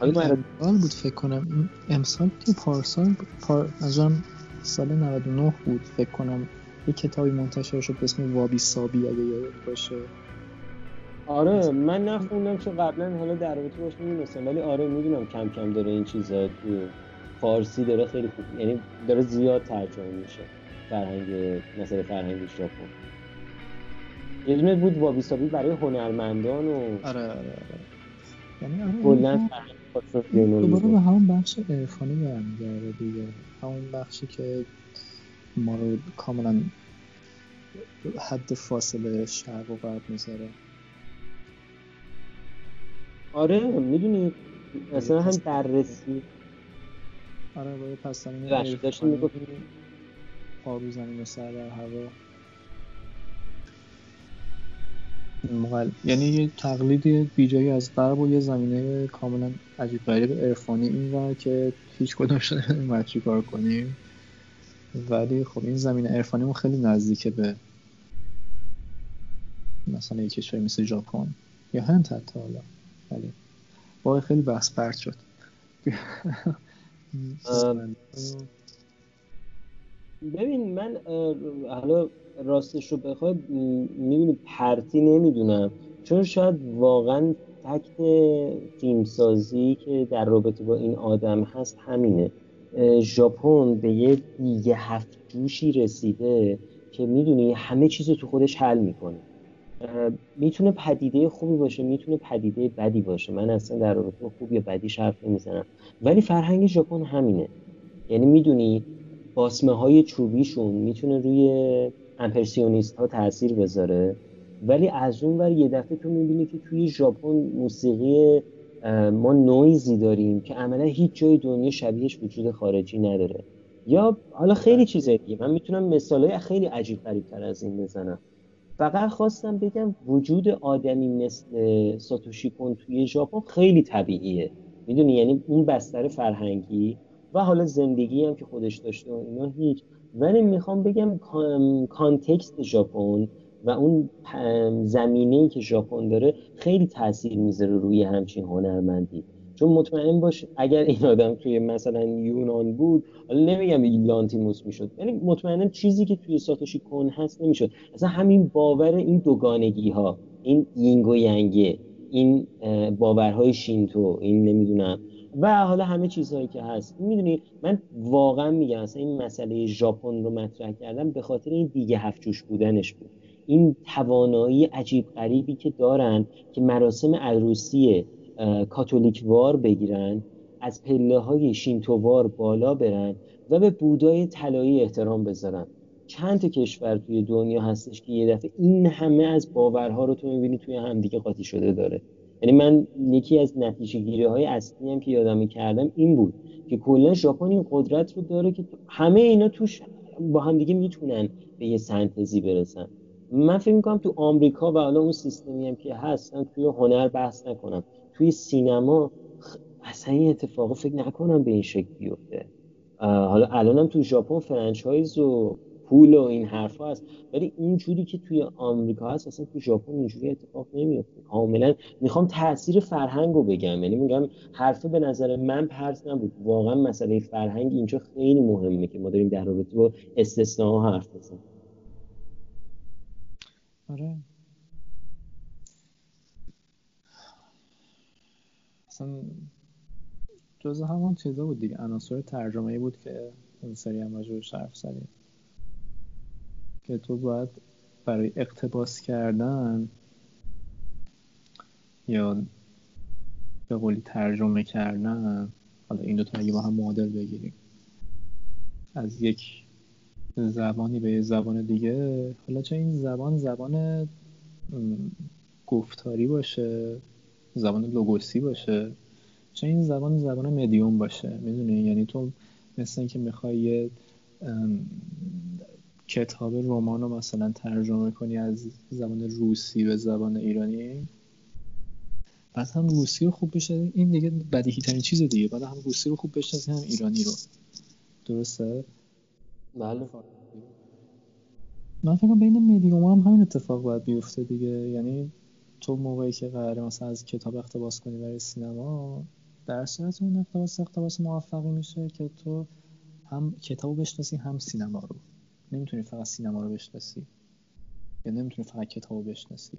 S1: حالا بود فکر کنم. امسال که پارسال پار... سال 99 بود فکر کنم. یه کتابی منتشر شد به اسم وابی سابی اگه یاد باشه.
S2: آره من نخوندم چون قبلا حالا در رابطه باش نمی‌دونستم ولی آره می‌دونم کم کم داره این چیزا تو فارسی داره خیلی خوب یعنی داره زیاد ترجمه میشه. فرهنگ مثلا فرهنگ ژاپن یه دونه بود وابی سابی برای هنرمندان و
S1: آره آره آره. یعنی آره دوباره به همون بخش عرفانی برمیگرده دیگه. همون بخشی که ما رو کاملا حد فاصله شرق و غرب می‌ذاره.
S2: آره می‌دونی مثلا هم بررسی
S1: آره با یه پس
S2: زمین
S1: پارو زمین و سر در هوا. مقل... یعنی یه تقلید بیجایی از غرب و یه زمینه کاملا عجیب غریب عرفانی این و که هیچ کدومش نمی‌دونیم چی کار کنیم. ولی خب این زمینه عرفانیمون خیلی نزدیکه به مثلا یک کشوری مثل ژاپن یا هند حتی حالا. ولی با خیلی بحث پرت شد.
S2: ببین من حالا راستش رو بخوای می‌بینی پرتی نمی‌دونم. چون شاید واقعا فکت فیلمسازی که در رابطه با این آدم هست همینه. ژاپن به یه دیگه هفت جوشی رسیده که می‌دونی همه چیز رو تو خودش حل می‌کنه. می‌تونه پدیده خوبی باشه می‌تونه پدیده بدی باشه. من اصلا در رابطه خوب یا بدیش حرف نمی‌زنم. ولی فرهنگ ژاپن همینه. یعنی می‌دونی باسمه های چوبیشون می‌تونه روی امپرسیونیست ها تاثیر بذاره. ولی از اون ور یه دفعه تو می‌بینی که توی ژاپن موسیقی ما نویزی داریم که عملا هیچ جای دنیا شبیهش وجود خارجی نداره. یا حالا خیلی چیزایی من می‌تونم مثالای خیلی عجیب غریب تر از این بزنم. فقط خواستم بگم وجود آدمی مثل ساتوشی کن توی ژاپن خیلی طبیعیه. می‌دونی؟ یعنی اون بستر فرهنگی و حالا زندگی هم که خودش داشته و اینا هیچ. ولی می‌خوام بگم کانتکست ژاپن و اون زمینه که ژاپن داره خیلی تاثیر می‌ذاره روی همچین هنرمندی. چون مطمئن باش اگر این آدم توی مثلا یونان بود حالا نمیگم لانتیموس می‌شد یعنی مطمئنا چیزی که توی ساتوشی کن هست نمی‌شد. اصلا همین باور این دوگانگی ها این یینگ و ینگه این باورهای شینتو این نمی‌دونم. و حالا همه چیزهایی که هست. می‌دونی من واقعا میگم اصلا این مسئله ژاپن رو مطرح کردم به خاطر این دیگه هفت بودنش بود. این توانایی عجیب غریبی که دارن که مراسم عروسی کاتولیک وار بگیرن از پله های شینتووار بالا برن و به بودای طلایی احترام بذارن. چند تا کشور توی دنیا هستش که یه دفعه این همه از باورها رو تو می‌بینی توی همدیگه قاطی شده داره. یعنی من یکی از نتیجه گیری های اصلی هم که یادم کردم این بود که کلا ژاپن این قدرت رو داره که همه اینا توش با هم دیگه می‌تونن به یه سنتزی برسن. من فکر می‌کنم تو آمریکا و حالا اون سیستمی هم که هست توی هنر بحث نکنم. توی سینما اصلا این اتفاق فکر نکنم به این شکل بیفته. حالا الانم تو ژاپن فرانچایز و پول و این حرفا هست. ولی اینجوری که توی آمریکا هست اصلا تو ژاپن اینجوری اتفاق نمیفته. کاملا می‌خوام تاثیر فرهنگ رو بگم. یعنی میگم حرفه به نظر من پرت نبود. واقعا مسئله فرهنگ اینجا خیلی مهمه که ما داریم در رابطه با استثناء حرف بزنیم.
S1: آره. اصلا جز همون چیزا بود دیگه. عناصر ترجمه ای بود که اون سری هم راجبش حرف زدیم. که تو باید برای اقتباس کردن یا به قولی ترجمه کردن حالا این دوتا اگه با هم معادل بگیریم. از یک زبانی به زبان دیگه حالا چه این زبان زبان گفتاری باشه زبان لوگوسی باشه چه این زبان زبان مدیوم باشه می‌دونی؟ یعنی تو مثل اینکه می‌خوای یه کتاب رمان رو مثلا ترجمه کنی از زبان روسی به زبان ایرانی؟ بعد هم روسی رو خوب بشه این دیگه بدیهی ترین چیز دیگه. بعد هم روسی رو خوب بشناسی هم ایرانی رو. درسته؟
S2: بله.
S1: من فکر بین مدیوم هم همین اتفاق باید بیفته دیگه. یعنی تو موقعی که قراره مثلا از کتاب اقتباس کنی برای سینما در صورت اون اقتباس اقتباس موفقی میشه که تو هم کتاب بشناسی هم سینما رو. نمی‌تونی فقط سینما رو بشناسی. یا نمی‌تونی فقط کتاب رو بشناسی.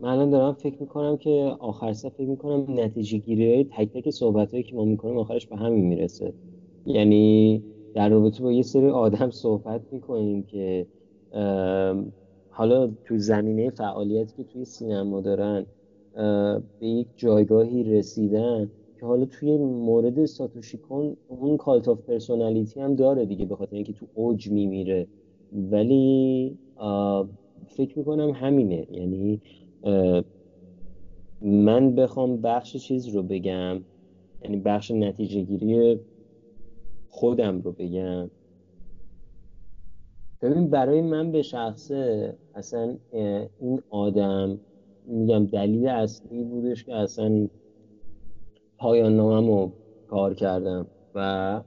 S2: من الان دارم فکر می‌کنم که آخر سر فکر می‌کنم نتیجه گیری های تک تک صحبت هایی که ما می‌کنیم آخرش به همین می‌رسه. یعنی در رابطه با یه سری آدم صحبت می‌کنیم که حالا تو زمینه فعالیتی که توی سینما دارن به یک جایگاهی رسیدن که حالا توی مورد ساتوشی کن اون cult of personality هم داره دیگه به خاطر اینکه تو اوج میمیره. ولی فکر می‌کنم همینه. یعنی من بخوام بخش چیز رو بگم. یعنی بخش نتیجه گیری خودم رو بگم. ببین برای من به شخصه اصلا این آدم میگم دلیل اصلی بودش که اصلا پایان رو کار کردم و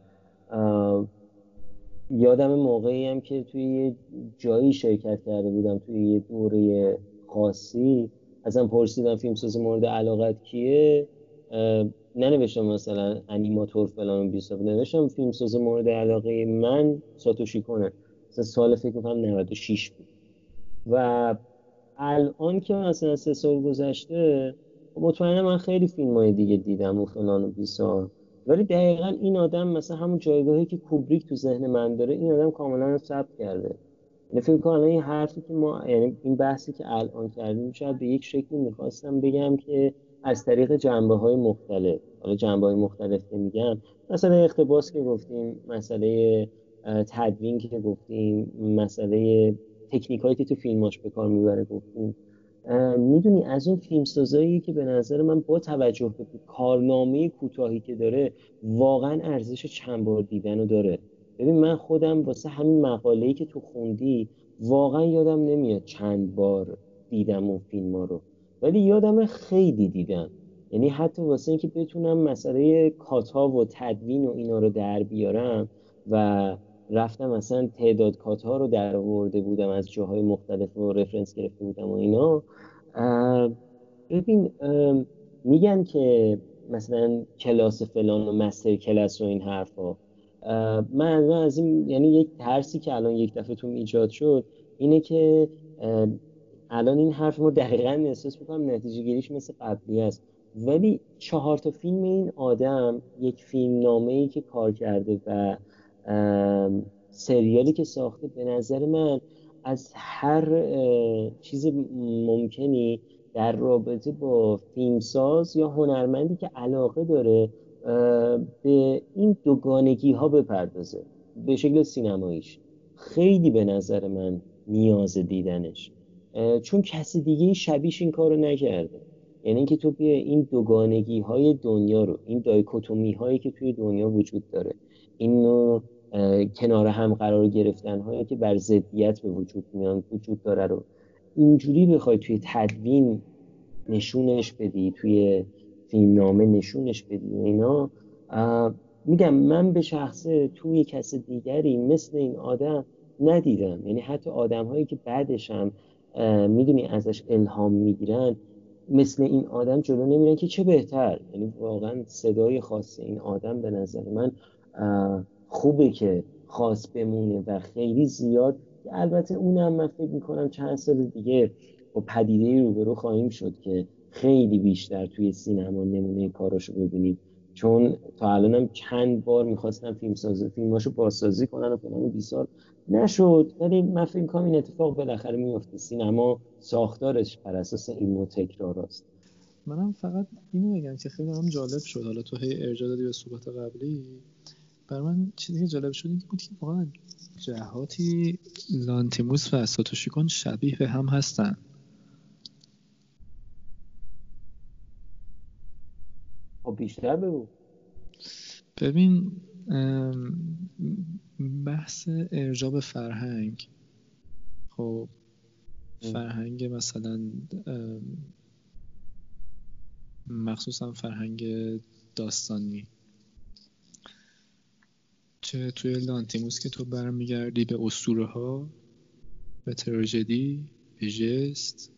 S2: یادم موقعی هم که توی یه جایی شرکت کرده بودم توی یه دوره خاصی ازم پرسیدم فیلمساز مورد علاقت کیه؟ ننوشتم مثلا انیماتور فلان و بیساب نوشتم فیلمساز مورد علاقه من ساتوشی کنه مثلا سال فکر می‌کنم 96 بود. و الان که مثلا سه سال گذشته مطمئنه من خیلی فیلم های دیگه دیدم و فلان و بیسار ولی دقیقا این آدم مثلا همون جایگاهی که کوبریک تو ذهن من داره این آدم کاملا ثبت کرده. یعنی فکر کنم این حرفی که ما یعنی این بحثی که الان کردیم شاید به یک شکلی می‌خواستم بگم که از طریق جنبه های مختلف. حالا جنبه های مختلف که میگم مثلا اقتباس که گفتیم مسئله تدوین که گفتیم مسئله تکنیک هایی که تو فیلماش به کار می‌بره گفتیم. می‌دونی از اون فیلمسازایی که به نظر من با توجه به کارنامه کوتاهی که داره واقعا ارزش چند بار دیدن رو داره. ببین من خودم واسه همین مقاله‌ای که تو خوندی واقعا یادم نمیاد چند بار دیدم اون فیلم ها رو. ولی یادم خیلی دیدم. یعنی حتی واسه اینکه بتونم مسئله کاتا و تدوین و اینا رو در بیارم و رفتم مثلا تعداد کات ها رو در آورده بودم از جاهای مختلف و رفرنس گرفته بودم و اینا ببین میگن که مثلا کلاس فلان و مستر کلاس و این حرفا. من از این یعنی یک ترسی که الان یک دفعه ایجاد شد اینه که الان این حرف ما دقیقا احساس می‌کنم نتیجه گیریش مثل قبلی است. ولی چهار تا فیلم این آدم یک فیلم نامه ای که کار کرده و سریالی که ساخته به نظر من از هر چیز ممکنی در رابطه با فیلمساز یا هنرمندی که علاقه داره به این دوگانگی ها بپردازه. به شکل سینماییش. خیلی به نظر من نیاز دیدنش. چون کسی دیگه شبیش این کارو نکرده. یعنی اینکه تو بیا این دوگانگی های دنیا رو این دایکوتومی هایی که توی دنیا وجود داره این کنار هم قرار گرفتن هایی که بر ضدیت به وجود میان وجود داره رو اینجوری بخوای توی تدوین نشونش بدی توی فیلمنامه نشونش بدی اینا میگم من به شخصه توی کس دیگری مثل این آدم ندیدم. یعنی حتی آدم هایی که بعدش هم می‌دونی ازش الهام می‌گیرن مثل این آدم جلو نمیرن که چه بهتر. یعنی واقعا صدای خاص این آدم به نظر من خوبه که خاص بمونه و خیلی زیاد. البته اونم من فکر می‌کنم چند سال دیگه با پدیده روبرو خواهیم شد که خیلی بیشتر توی سینما نمونه کاراشو ببینیم. چون تا الانم چند بار می‌خواستن فیلم سازی فیلماشو بازسازی کنن و 20 سال نشد. ولی من فکر کنم این اتفاق بالاخره میفته سینما ساختارش بر اساس این نوع تکرار است
S1: منم فقط اینو بگم که خیلی هم جالب شد. حالا تو هی ارجاع دادی به صحبت قبلی. بر من چیزی که جالب شد این بود که واقعا جهاتی لانتیموس و ساتوشیکون شبیه به هم هستن.
S2: خب بیشتر
S1: ببین بحث ارجاع به فرهنگ. خب فرهنگ مثلا مخصوصا فرهنگ داستانی. چه توی لانتیموس که تو برمیگردی به اسطوره ها به تراژدی به جست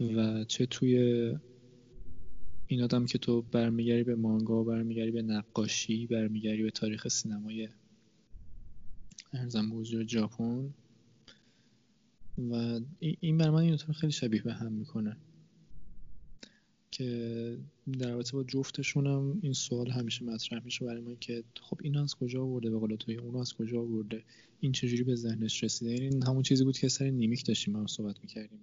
S1: و چه توی این آدم که تو برمیگردی به مانگا برمیگردی به نقاشی برمیگردی به تاریخ سینمای ارزم بزرگ ژاپن و این بر من این خیلی شبیه به هم می‌کنه که در رابطه با جفتشونم این سوال همیشه مطرح میشه برای من که خب این از کجا آورده به قول توی؟ اون از کجا آورده؟ این چجوری به ذهنش رسیده؟ این همون چیزی بود که سر نیمیک داشتیم ما صحبت می‌کردیم.